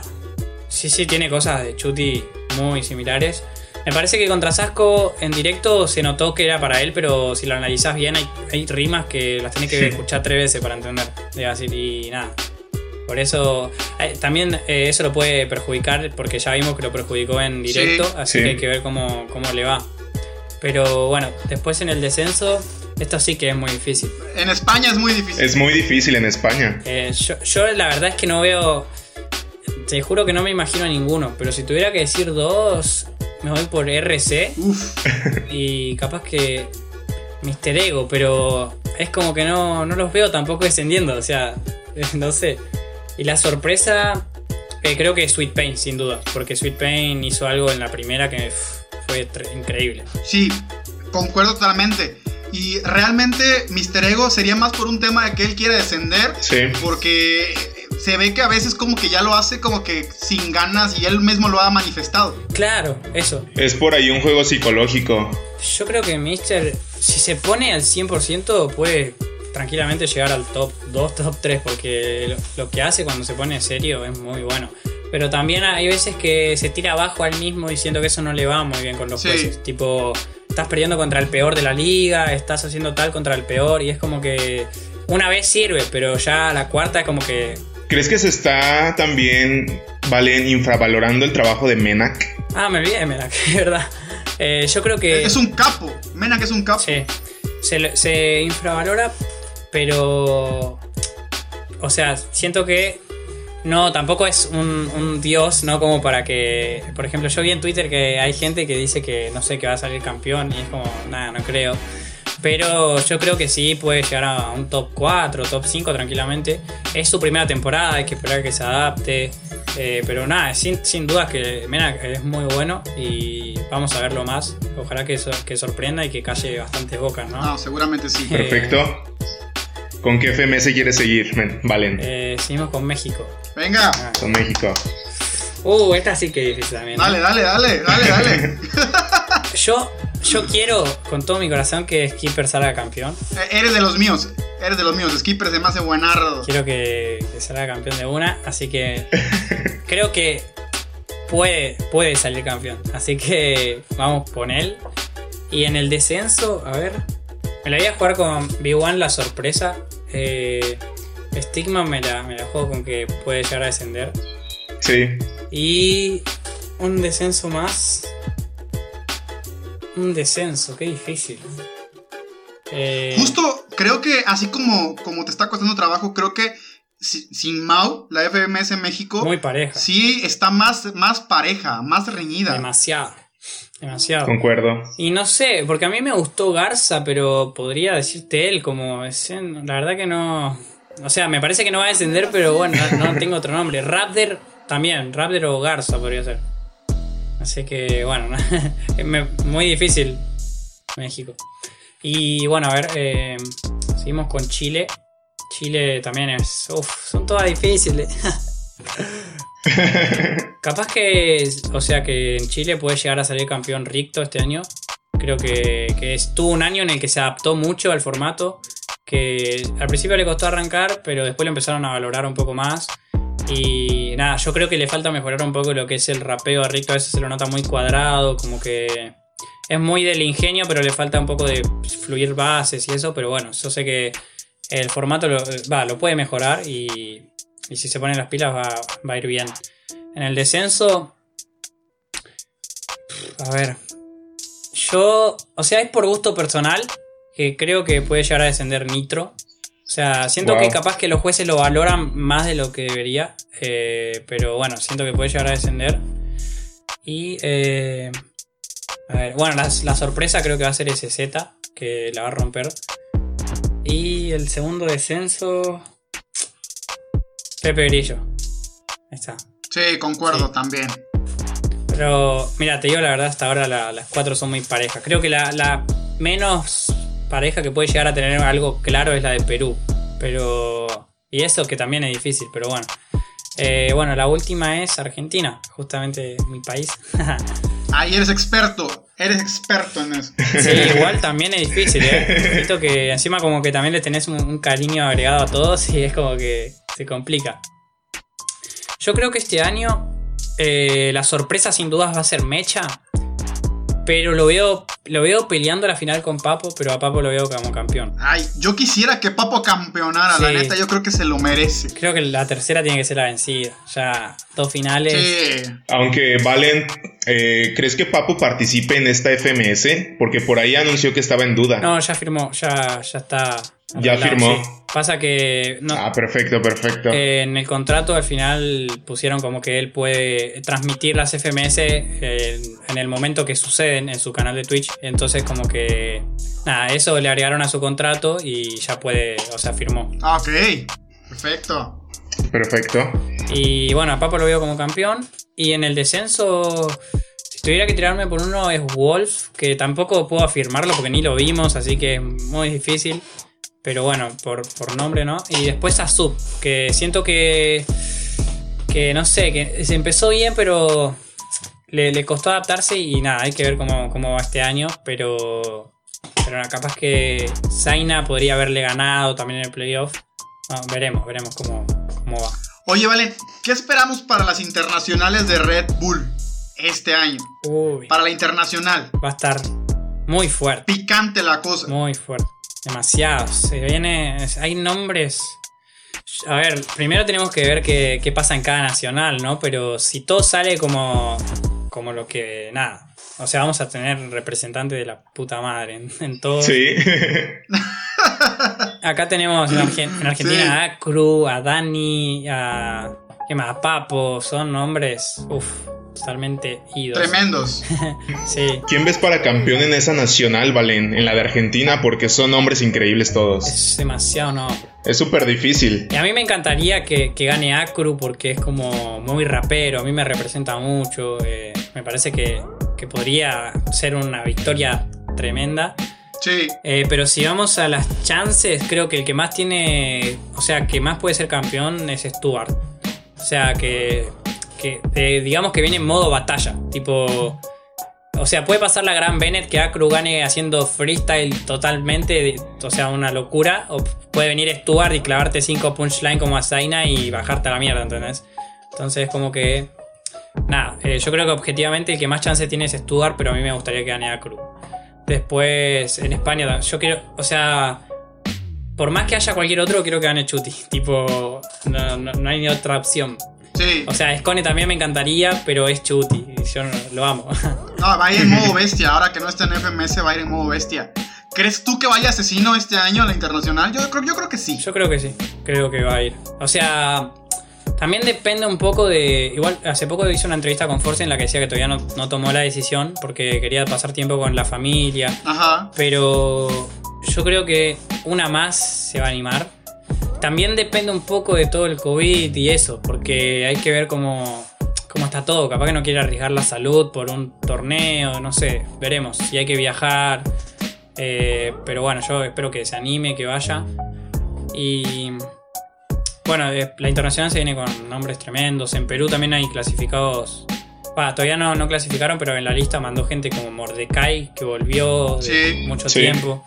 Sí, sí, tiene cosas de Chuti muy similares. Me parece que contra Sasco en directo se notó que era para él, pero si lo analizás bien, hay, hay rimas que las tenés que Sí. escuchar tres veces para entender. de Gasir y nada. Por eso, eh, también eh, eso lo puede perjudicar, porque ya vimos que lo perjudicó en directo, Sí. así Sí. que hay que ver cómo, cómo le va. Pero bueno, después en el descenso, esto sí que es muy difícil. En España es muy difícil. Es muy difícil en España. Eh, yo, yo la verdad es que no veo. Te juro que no me imagino a ninguno. Pero si tuviera que decir dos, me voy por RC. Uf, Y capaz que. Mr. Ego, pero es como que no, no los veo tampoco descendiendo. O sea, no sé. Y la sorpresa, eh, creo que Sweet Pain, sin duda. Porque Sweet Pain hizo algo en la primera que fue increíble. sí, concuerdo totalmente. Y realmente Mr. Ego sería más por un tema de que él quiere descender. Sí. Porque se ve que a veces como que ya lo hace como que sin ganas y él mismo lo ha manifestado. Claro, eso. Es por ahí un juego psicológico. Yo creo que Mister, si se pone al 100%, puede tranquilamente llegar al top 2, top 3, porque lo, lo que hace cuando se pone serio es muy bueno. Pero también hay veces que se tira abajo al mismo y siento que eso no le va muy bien con los Sí. jueces. Tipo, estás perdiendo contra el peor de la liga, estás haciendo tal contra el peor, y es como que una vez sirve, pero ya la cuarta es como que. ¿Crees que se está también, Valen, infravalorando el trabajo de Menak? Ah, me olvidé, mira, que es verdad. Eh, yo creo que. Es un capo. Mena que es un capo. Sí. Se, le- se infravalora, pero. O sea, siento que. No, tampoco es un, un dios, ¿no? Como para que. Por ejemplo, yo vi en Twitter que hay gente que dice que no sé que va a salir campeón y es como, nada, no creo. Pero yo creo que sí puede llegar a un top 4, top 5 tranquilamente. Es su primera temporada, hay que esperar que se adapte. Eh, pero nada, sin, sin duda que Mena es muy bueno y vamos a verlo más. Ojalá que, so- que sorprenda y que calle bastantes bocas, ¿no? No, seguramente sí. Perfecto. ¿Con qué FMS quieres seguir, men? Valen? Eh, seguimos con México. Venga, Con México. Uh, esta sí que es difícil también. ¿no? dale, dale, dale, dale, dale. Yo, yo quiero con todo mi corazón que Skipper salga campeón. Eh, Eres de los míos. Eres de los míos. Skipper se me hace buenardo. Quiero que, que salga campeón de una, así que creo que puede, puede salir campeón. Así que vamos con él. Y en el descenso, a ver, me la voy a jugar con B1 la sorpresa. Eh, Stigma me la, me la juego con que puede llegar a descender. Sí. Y un descenso más. Un descenso, qué difícil. Eh, Justo creo que así como, como te está costando trabajo, creo que si- sin Mau, la FMS en México, Muy pareja. sí está más, más pareja, más reñida. Demasiado. Demasiado. Concuerdo. Y no sé, porque a mí me gustó Garza, pero podría decirte él como... es- La verdad que no... O sea, me parece que no va a descender, pero bueno, no, no tengo otro nombre. Raptor también, Raptor o Garza podría ser. Así que bueno, es muy difícil México. Y bueno, a ver, eh, seguimos con Chile. Chile también es... Uf, son todas difíciles. Capaz que, o sea, que en Chile puede llegar a salir campeón Ricto este año. Creo que, que estuvo un año en el que se adaptó mucho al formato. Que al principio le costó arrancar, pero después lo empezaron a valorar un poco más. Y nada, yo creo que le falta mejorar un poco lo que es el rapeo a Ricto. A veces se lo nota muy cuadrado, como que es muy del ingenio, pero le falta un poco de fluir bases y eso. Pero bueno, yo sé que el formato lo, va, lo puede mejorar y, y si se ponen las pilas va, va a ir bien. En el descenso. A ver. Yo. O sea, es por gusto personal. Que creo que puede llegar a descender Nitro. O sea, siento Wow. que capaz que los jueces lo valoran más de lo que debería. eh, pero bueno, siento que puede llegar a descender. Y. eh, a ver, bueno, la, la sorpresa creo que va a ser SZ. Que la va a romper. Y el segundo descenso. Pepe Grillo. Ahí está. Sí, concuerdo Sí. también. Pero, mira, te digo la verdad, hasta ahora la- las cuatro son muy parejas. Creo que la, la menos pareja que puede llegar a tener algo claro es la de Perú. Pero. Y eso que también es difícil, pero bueno. Eh, bueno, la última es Argentina, justamente mi país. Ahí eres experto, eres experto en eso. Sí, igual también es difícil, ¿eh? Siento que encima como que también le tenés un, un cariño agregado a todos y es como que se complica. Yo creo que este año eh, la sorpresa sin dudas va a ser Mecha. Pero lo veo, lo veo peleando la final con Papo, pero a Papo lo veo como campeón. Ay, yo quisiera que Papo campeonara, la neta, yo creo que se lo merece. Creo que la tercera tiene que ser la vencida. Ya dos finales. Sí. Aunque Valen, eh, ¿crees que Papo participe en esta FMS? Porque por ahí anunció que estaba en duda. No, ya firmó, ya, ya está. Ya firmó. sí. Pasa que no, Ah, perfecto, perfecto. Eh, en el contrato al final pusieron como que él puede transmitir las FMS en, en el momento que suceden en su canal de Twitch. Entonces como que nada, eso le agregaron a su contrato y ya puede, o sea, firmó. Ah, Ok, perfecto. Perfecto. Y bueno, a Papo lo veo como campeón. Y en el descenso, si tuviera que tirarme por uno es Wolf, que tampoco puedo afirmarlo porque ni lo vimos, así que es muy difícil. Pero bueno, por, por nombre, ¿no? Y después a Sub, que siento que. Que no sé, que se empezó bien, pero le, le costó adaptarse y nada, hay que ver cómo, cómo va este año. Pero. Pero capaz que Zaina podría haberle ganado también en el playoff. Veremos, veremos cómo, cómo va. Oye, Valen, ¿qué esperamos para las internacionales de Red Bull este año? Uy, Para la internacional. va a estar muy fuerte, Picante la cosa. muy fuerte. Demasiado. Se viene. Hay nombres. A ver, primero tenemos que ver qué, qué pasa en cada nacional, ¿no? Pero si todo sale como. como lo que. nada. O sea, vamos a tener representantes de la puta madre en, en todo. Sí. Acá tenemos en, Argen- en Argentina Sí. a Cru, a Dani, a. ¿Qué más? A Papo. Son nombres. Uff, totalmente idos. Tremendos. Sí. ¿Quién ves para campeón en esa nacional, Valen? En la de Argentina, porque son hombres increíbles todos. Es demasiado, no. Es súper difícil. Y a mí me encantaría que, que gane Acru porque es como muy rapero, a mí me representa mucho, eh, me parece que, que podría ser una victoria tremenda. Sí. Eh, pero si vamos a las chances, creo que el que más tiene, o sea, que más puede ser campeón es Stuart. O sea, que, que eh, digamos que viene en modo batalla, tipo... O sea, puede pasar la gran Bennett que Acru gane haciendo freestyle totalmente, o sea, una locura. O puede venir Stuart y clavarte 5 punchline como a Zaina y bajarte a la mierda, ¿entendés? Entonces, como que. Nada, eh, yo creo que objetivamente el que más chance tiene es Stuart, pero a mí me gustaría que gane Acru. Después, en España, yo quiero. O sea. Por más que haya cualquier otro, quiero que gane Chuti. Tipo, no, no- no hay ni otra opción. Sí. O sea, Scone también me encantaría, pero es Chuti. Yo no- lo amo. No, va a ir en modo bestia. Ahora que no está en FMS, va a ir en modo bestia. ¿Crees tú que vaya asesino este año a la internacional? Yo creo, yo creo que sí. Yo creo que sí, creo que va a ir. O sea, también depende un poco de. Igual, hace poco hice una entrevista con Force en la que decía que todavía no, no tomó la decisión porque quería pasar tiempo con la familia. Ajá. Pero yo creo que una más se va a animar. También depende un poco de todo el COVID y eso, porque hay que ver cómo, cómo está todo. Capaz que no quiere arriesgar la salud por un torneo, no sé, veremos. Si hay que viajar. eh, pero bueno, yo espero que se anime, que vaya. Y bueno, eh, la internacional se viene con nombres tremendos. En Perú también hay clasificados. Todavía no, no clasificaron, pero en la lista mandó gente como Mordecai, que volvió de Sí. mucho Sí. tiempo.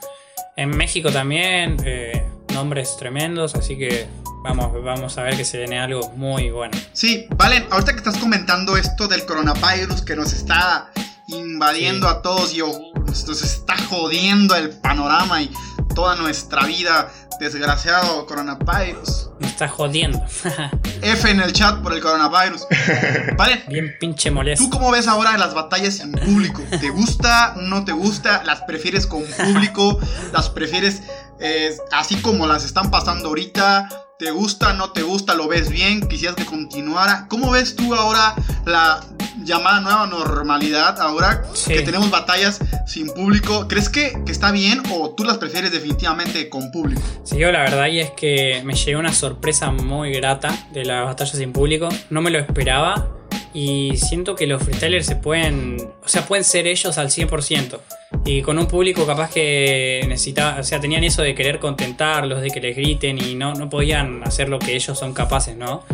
En México también, eh, nombres tremendos, así que vamos, vamos a ver que se viene algo muy bueno. Sí, Valen, ahorita que estás comentando esto del coronavirus que nos está invadiendo Sí. a todos y nos está jodiendo el panorama y toda nuestra vida, desgraciado coronavirus. Me está jodiendo. F en el chat por el coronavirus. Valen, Bien pinche molesto. ¿Tú cómo ves ahora las batallas en público? ¿Te gusta? ¿No te gusta? ¿Las prefieres con público? ¿Las prefieres eh, así como las están pasando ahorita? ¿Te gusta? ¿No te gusta? ¿Lo ves bien? ¿Quisieras que continuara? ¿Cómo ves tú ahora la llamada nueva normalidad? Ahora Sí. que tenemos batallas sin público, ¿crees que, que está bien o tú las prefieres definitivamente con público? Sí, yo la verdad y es que me llegó una sorpresa muy grata de las batallas sin público. No me lo esperaba y siento que los freestylers se pueden, o sea, pueden ser ellos al 100%. Y con un público capaz que necesitaba, o sea, tenían eso de querer contentarlos, de que les griten y no, no podían hacer lo que ellos son capaces, ¿no?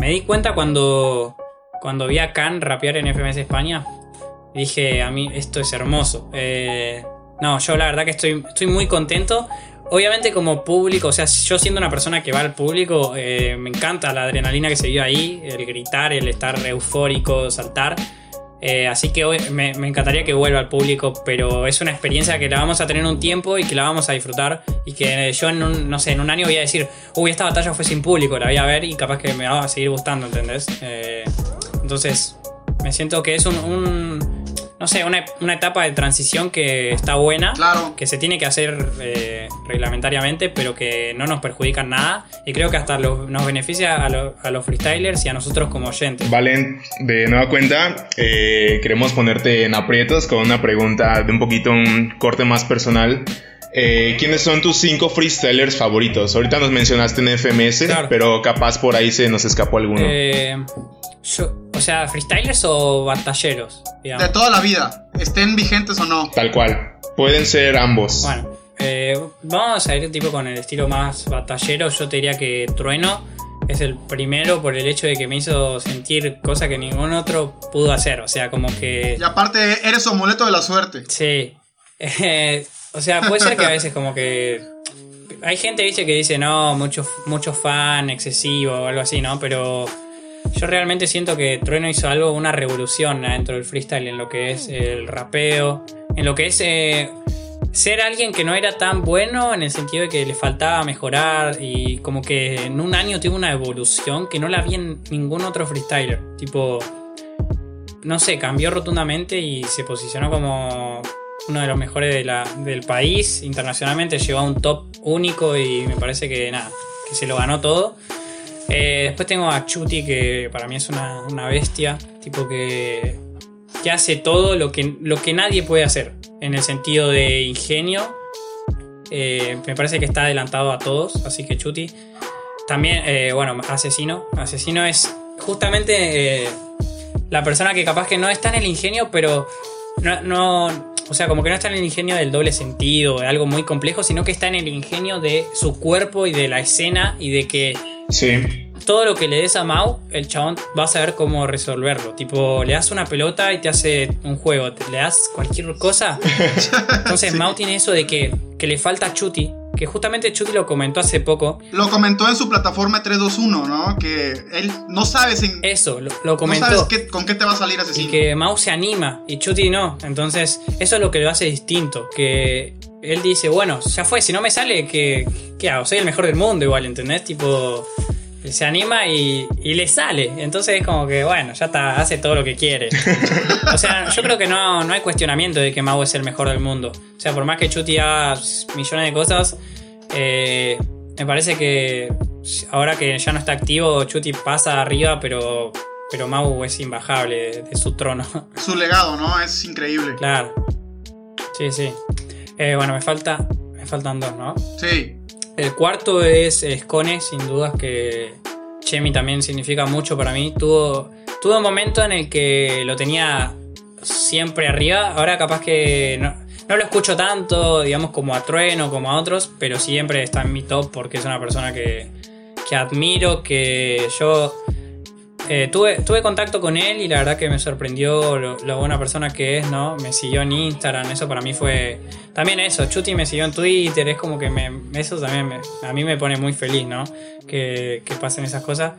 Me di cuenta cuando, cuando vi a Khan rapear en FMS España. Dije, a mí esto es hermoso. Eh, no, yo la verdad que estoy, estoy muy contento. Obviamente como público, o sea, yo siendo una persona que va al público, eh, me encanta la adrenalina que se vio ahí, el gritar, el estar eufórico, saltar. Eh, así que hoy me, encantaría que vuelva al público, pero es una experiencia que la vamos a tener un tiempo y que la vamos a disfrutar. Y que yo en un, no sé, en un año voy a decir, uy, esta batalla fue sin público, la voy a ver y capaz que me va a seguir gustando, ¿entendés? Eh, entonces, me siento que es un, un- no sé, una, una etapa de transición que está buena Claro. que se tiene que hacer eh, reglamentariamente, pero que no nos perjudica en nada. Y creo que hasta lo- nos beneficia a, lo- a los freestylers y a nosotros como oyentes. Valen, de nueva cuenta, eh, queremos ponerte en aprietos con una pregunta de un poquito un corte más personal. Eh, ¿Quiénes son tus cinco freestylers favoritos? Ahorita nos mencionaste en FMS, Claro. pero capaz por ahí se nos escapó alguno. Eh, yo- o sea, freestylers o batalleros, digamos. De toda la vida, estén vigentes o no. Tal cual. Pueden ser ambos. Bueno, eh, vamos a ir tipo con el estilo más batallero. Yo te diría que Trueno es el primero por el hecho de que me hizo sentir cosa que ningún otro pudo hacer. O sea, como que... Y aparte, eres amuleto de la suerte. Sí. Eh, o sea, puede ser que a veces como que... Hay gente, viste, que dice, no, mucho, mucho fan excesivo o algo así, ¿no? Pero yo realmente siento que Trueno hizo algo, una revolución dentro del freestyle en lo que es el rapeo, en lo que es eh, ser alguien que no era tan bueno en el sentido de que le faltaba mejorar y como que en un año tuvo una evolución que no la vi en ningún otro freestyler. Tipo, no sé, cambió rotundamente y se posicionó como uno de los mejores del país. Internacionalmente llegó a un top único y me parece que nada, que se lo ganó todo. Eh, después tengo a Chuti, que para mí es una, una bestia, tipo que, que hace todo lo que, lo que nadie puede hacer, en el sentido de ingenio. Eh, me parece que está adelantado a todos, así que Chuti. También, eh, bueno, Asesino. Asesino es justamente la persona que capaz que no está en el ingenio, pero no, no- o sea, como que no está en el ingenio del doble sentido, de algo muy complejo, sino que está en el ingenio de su cuerpo y de la escena y de que Sí. todo lo que le des a Mau, el chabón va a saber cómo resolverlo. Tipo, le das una pelota y te hace un juego, le das cualquier cosa. Entonces, Mau tiene eso de que, que le falta Chuti, que justamente Chuti lo comentó hace poco. Lo comentó en su plataforma 321, ¿no? Que él no sabes en, Eso, lo, lo no comentó. sabes qué- con qué te va a salir y asesino. que Mau se anima y Chuti no. Entonces, eso es lo que lo hace distinto. Que él dice, bueno, ya fue, si no me sale, ¿qué, qué hago? Soy el mejor del mundo igual, ¿entendés? Tipo, se anima y, y le sale. Entonces es como que, bueno, ya está, hace todo lo que quiere. o sea, yo creo que no, no hay cuestionamiento de que Mau es el mejor del mundo. O sea, por más que Chuti haga millones de cosas, eh, me parece que ahora que ya no está activo, Chuti pasa arriba, pero, pero Mau es imbajable de, de su trono. Su legado, ¿no? Es increíble. claro. Sí, sí. Eh, bueno, me falta. Me faltan dos, ¿no? Sí. El cuarto es Scone, sin dudas que Chemi también significa mucho para mí. Tuvo, tuvo un momento en el que lo tenía siempre arriba. Ahora capaz que no, no lo escucho tanto, digamos, como a Trueno, como a otros, pero siempre está en mi top porque es una persona que, que admiro, que yo eh, tuve, tuve contacto con él y la verdad que me sorprendió lo, buena persona que es, ¿no? Me siguió en Instagram, eso para mí fue... También eso, Chuti me siguió en Twitter, es como que me, eso también me- a mí me pone muy feliz, ¿no? Que, que pasen esas cosas.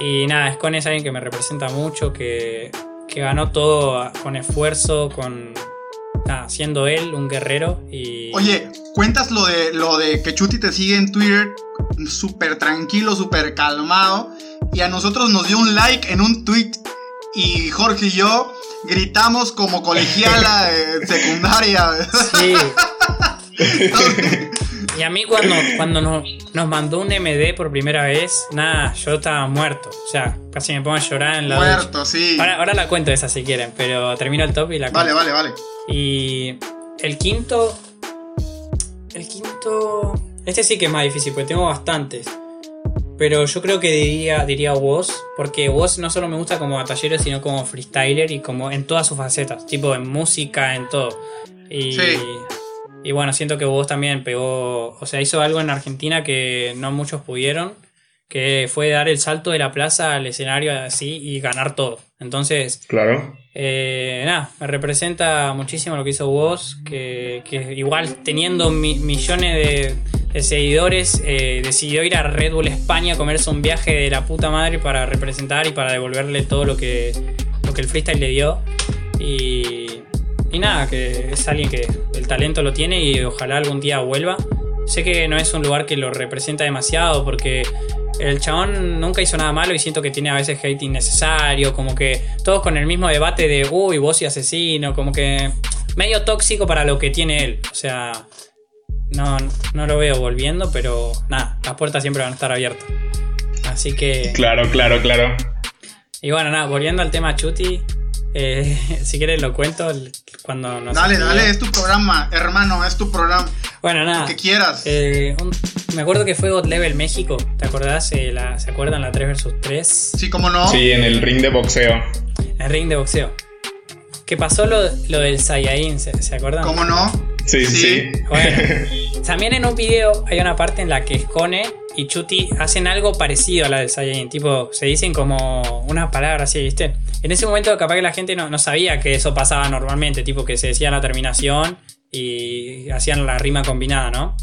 Y nada, Scone es alguien que me representa mucho, que, que ganó todo con esfuerzo, con... Nada, siendo él un guerrero y... Oye, cuentas lo de lo de que Chuti te sigue en Twitter súper tranquilo, súper calmado. Y a nosotros nos dio un like en un tweet. Y Jorge y yo gritamos como colegiala de secundaria. Sí. Y a mí cuando, cuando nos, nos mandó un MD por primera vez, nada, yo estaba muerto. O sea, casi me pongo a llorar en la ducha. Muerto, sí. Ahora, ahora la cuento esa si quieren, pero termino el top y la Vale, cuento. vale, vale. Y el quinto... El quinto... Este sí que es más difícil, porque tengo bastantes. Pero yo creo que diría, diría Woz, porque Woz no solo me gusta como batallero, sino como freestyler y como en todas sus facetas, tipo en música, en todo. Y, Sí. y bueno, siento que Woz también pegó, o sea, hizo algo en Argentina que no muchos pudieron, que fue dar el salto de la plaza al escenario así y ganar todo. Entonces, Claro. eh, nada, me representa muchísimo lo que hizo Woz, que, que igual teniendo mi- millones de, de seguidores, eh, decidió ir a Red Bull España a comerse un viaje de la puta madre para representar y para devolverle todo lo que, lo que el freestyle le dio. Y, y nada, que es alguien que el talento lo tiene y ojalá algún día vuelva. Sé que no es un lugar que lo representa demasiado porque el chabón nunca hizo nada malo y siento que tiene a veces hate innecesario, como que todos con el mismo debate de, uy, vos y asesino, como que medio tóxico para lo que tiene él. O sea, no, no lo veo volviendo, pero nada, las puertas siempre van a estar abiertas. Así que... Claro, claro, claro. Y bueno, nada, volviendo al tema Chuti, eh, si quieres lo cuento cuando nos... Dale, escribió. dale, es tu programa, hermano, es tu programa. Bueno, Lo nada. que quieras. eh, un- me acuerdo que fue God Level México, ¿te acordás? Eh, la- ¿Se acuerdan la 3 vs 3? Sí, como no. Sí, en el ring de boxeo. El ring de boxeo. Que pasó lo, lo del Saiyajin, ¿se, se acuerdan? ¿Cómo no? Sí, sí. Sí. Bueno, también en un video hay una parte en la que Skone y Chuti hacen algo parecido a la del Saiyajin. Tipo, se dicen como una palabra así, ¿viste? En ese momento capaz que la gente no, no sabía que eso pasaba normalmente, tipo que se decía la terminación y hacían la rima combinada, ¿no?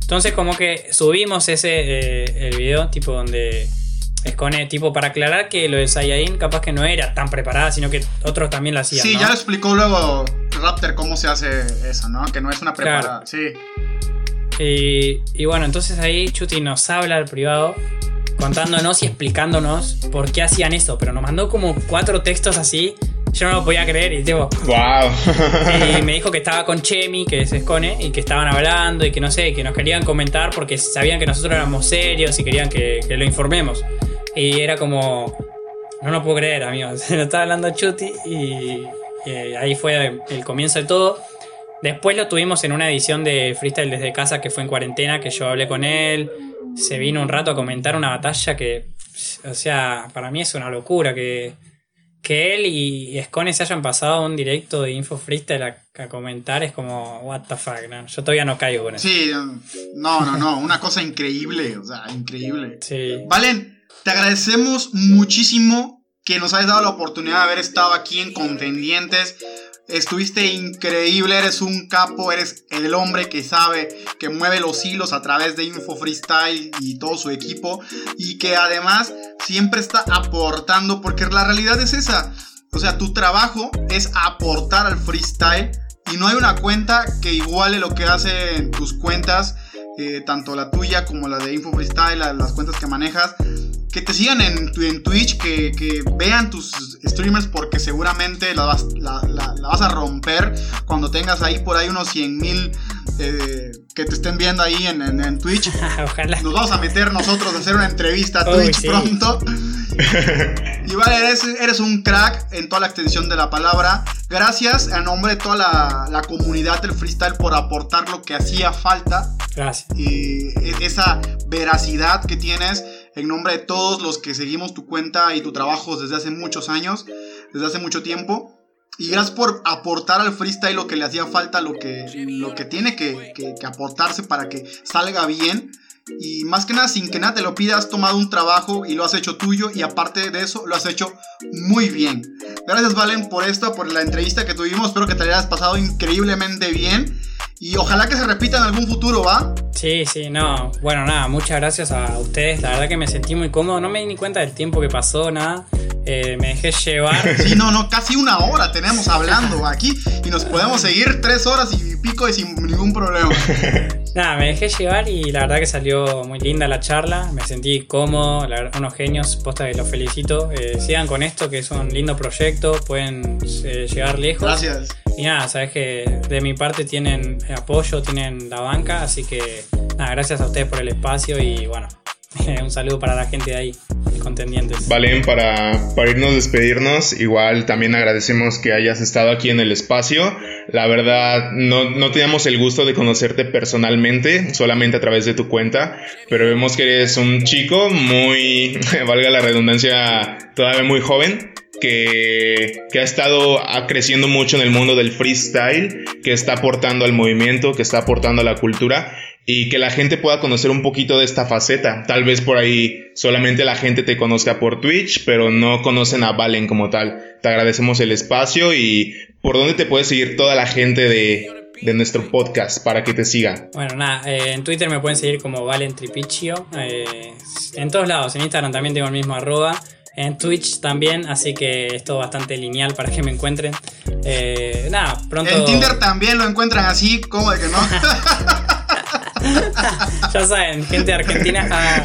Entonces como que subimos ese eh, el video tipo donde Skone, tipo para aclarar que lo del Saiyajin capaz que no era tan preparada, sino que otros también lo hacían. Sí, ¿no? ya lo explicó luego Raptor cómo se hace eso, ¿no? Que no es una preparada. Claro. Sí. Y, y bueno, entonces ahí Chuti nos habla al privado contándonos y explicándonos por qué hacían eso, pero nos mandó como cuatro textos así, yo no lo podía creer y tipo, Wow. y me dijo que estaba con Chemi, que es Escone, y que estaban hablando y que no sé, que nos querían comentar porque sabían que nosotros éramos serios y querían que, que lo informemos. Y era como, no lo puedo creer, amigos, se lo estaba hablando Chuti y, y ahí fue el comienzo de todo. Después lo tuvimos en una edición de Freestyle desde casa que fue en cuarentena, que yo hablé con él. Se vino un rato a comentar una batalla que, o sea, para mí es una locura que, que él y Scone se hayan pasado un directo de Info Freestyle a, a comentar. Es como, what the fuck, ¿no? yo todavía no caigo con eso. Sí, no, no, no. Una cosa increíble. O sea, increíble. Sí. Valen, te agradecemos muchísimo que nos hayas dado la oportunidad de haber estado aquí en Contendientes. Estuviste increíble, eres un capo, eres el hombre que sabe, que mueve los hilos a través de Info Freestyle y todo su equipo. Y que además siempre está aportando, porque la realidad es esa. O sea, tu trabajo es aportar al freestyle y no hay una cuenta que iguale lo que hacen tus cuentas eh, tanto la tuya como la de Info Freestyle, las cuentas que manejas, que te sigan en, en Twitch, que, que, vean tus streamers porque seguramente la vas, la, la, vas, a romper cuando tengas ahí por ahí unos 100 mil eh, que te estén viendo ahí en, en, Twitch. Ojalá. Nos vamos a meter nosotros a hacer una entrevista a Twitch pronto. y vale, eres, eres, un crack en toda la extensión de la palabra. Gracias a nombre de toda la, la comunidad del freestyle por aportar lo que hacía falta. Gracias. Y e, esa veracidad que tienes en nombre de todos los que seguimos tu cuenta y tu trabajo desde hace muchos años, desde hace mucho tiempo. Y gracias por aportar al freestyle lo que le hacía falta, lo que, lo que tiene que, aportarse para que salga bien. Y más que nada, sin que nada te lo pidas, has tomado un trabajo y lo has hecho tuyo. Y aparte de eso, lo has hecho muy bien. Gracias, Valen, por esto, por la entrevista que tuvimos. Espero que te hayas pasado increíblemente bien. Y ojalá que se repita en algún futuro, ¿va? Sí, sí, no. Bueno, nada, muchas gracias a ustedes. La verdad que me sentí muy cómodo. No me di ni cuenta del tiempo que pasó, nada. Eh, me dejé llevar. Sí, no, no, casi una hora tenemos hablando aquí y nos podemos seguir tres horas y pico y sin ningún problema. Nada, me dejé llevar y la verdad que salió muy linda la charla. Me sentí cómodo, unos genios, posta que los felicito. Eh, sigan con esto, que es un lindo proyecto, pueden eh, llegar lejos. Gracias. Y nada, sabes que de mi parte tienen apoyo, tienen la banca, así que nada, gracias a ustedes por el espacio y bueno, un saludo para la gente de ahí, contendientes. Valen, para, para irnos despedirnos, igual también agradecemos que hayas estado aquí en el espacio. La verdad, no, no teníamos el gusto de conocerte personalmente, solamente a través de tu cuenta, pero vemos que eres un chico muy, valga la redundancia, todavía muy joven que, ha estado creciendo mucho en el mundo del freestyle, que está aportando al movimiento, que está aportando a la cultura y que la gente pueda conocer un poquito de esta faceta. Tal vez por ahí solamente la gente te conozca por Twitch, pero no conocen a Valen como tal. Te agradecemos el espacio y por dónde te puede seguir toda la gente de, nuestro podcast para que te siga. Bueno, nada, eh, en Twitter me pueden seguir como Valen Tripichio. Eh, en todos lados, en Instagram también tengo el mismo arroba en Twitch también, así que es bastante lineal para que me encuentren. Eh, nada, pronto. En Tinder también lo encuentran así, ¿cómo de que no? ya saben, gente Argentina. Ah,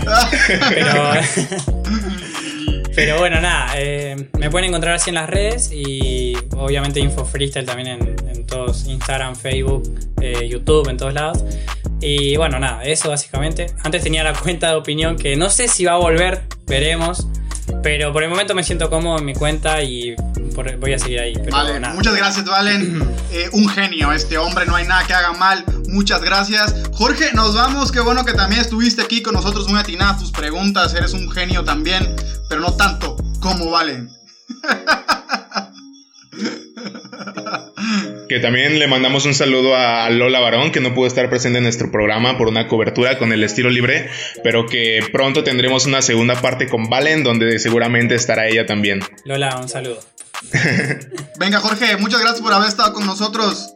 pero. bueno, nada, eh, me pueden encontrar así en las redes y obviamente Info Freestyle también en, todos, Instagram, Facebook, eh, YouTube, en todos lados. Y bueno, nada, eso básicamente. Antes tenía la cuenta de opinión que no sé si va a volver, veremos. Pero por el momento me siento cómodo en mi cuenta y voy a seguir ahí. vale, muchas gracias, Valen. Eh, un genio este hombre, no hay nada que haga mal. Muchas gracias. Jorge, nos vamos. Qué bueno que también estuviste aquí con nosotros muy atinada tus preguntas. Eres un genio también, pero no tanto como Valen. Que también le mandamos un saludo a Lola Barón, que no pudo estar presente en nuestro programa por una cobertura con el estilo libre, pero que pronto tendremos una segunda parte con Valen, donde seguramente estará ella también. Lola, un saludo. Venga, Jorge, muchas gracias por haber estado con nosotros.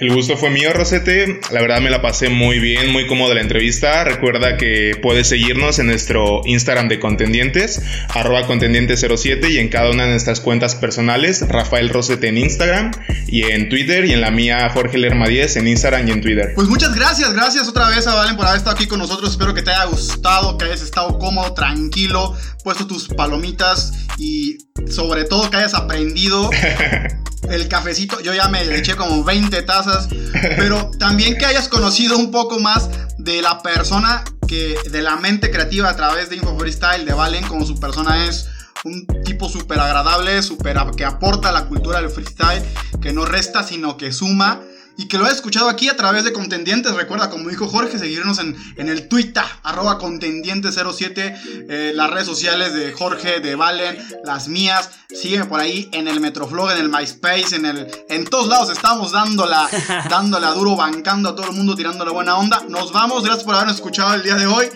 El gusto fue mío, Rosete. La verdad me la pasé muy bien, muy cómoda la entrevista. Recuerda que puedes seguirnos en nuestro Instagram de Contendientes, arroba contendientes07 y en cada una de nuestras cuentas personales, Rafael Rosete en Instagram y en Twitter y en la mía Jorge Lerma 10 en Instagram y en Twitter. Pues muchas gracias, gracias otra vez a Valen por haber estado aquí con nosotros. Espero que te haya gustado, que hayas estado cómodo, tranquilo, puesto tus palomitas y sobre todo que hayas aprendido el cafecito. Yo ya me eché como 20 tazas, pero también que hayas conocido un poco más de la persona que, de la mente creativa a través de Info Freestyle, de Valen, como su persona es un tipo súper agradable, super, que aporta la cultura del freestyle, que no resta sino que suma y que lo has escuchado aquí a través de Contendientes. Recuerda, como dijo Jorge, seguirnos en, el Twitter, arroba Contendientes07, eh, las redes sociales de Jorge, de Valen, las mías. Sígueme por ahí en el Metroflog, en el MySpace, en el. En todos lados estamos dándola, dándola duro, bancando a todo el mundo, tirando la buena onda. Nos vamos, gracias por habernos escuchado el día de hoy.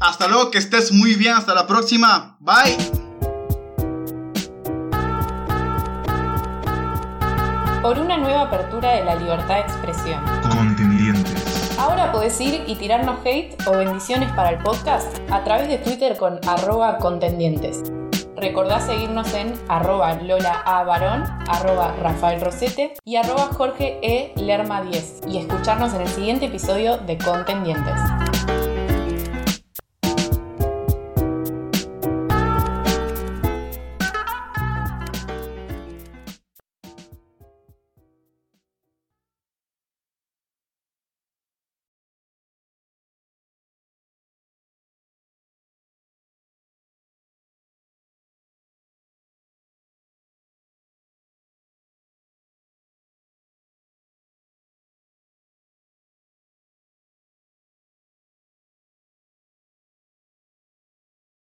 Hasta luego, que estés muy bien, hasta la próxima. Bye. Por una nueva apertura de la libertad de expresión. Contendientes. Ahora podés ir y tirarnos hate o bendiciones para el podcast a través de Twitter con arroba contendientes. Recordá seguirnos en arroba Lola A. Barón, arroba Rafael Rosete y arroba Jorge E. Lerma 10 y escucharnos en el siguiente episodio de Contendientes.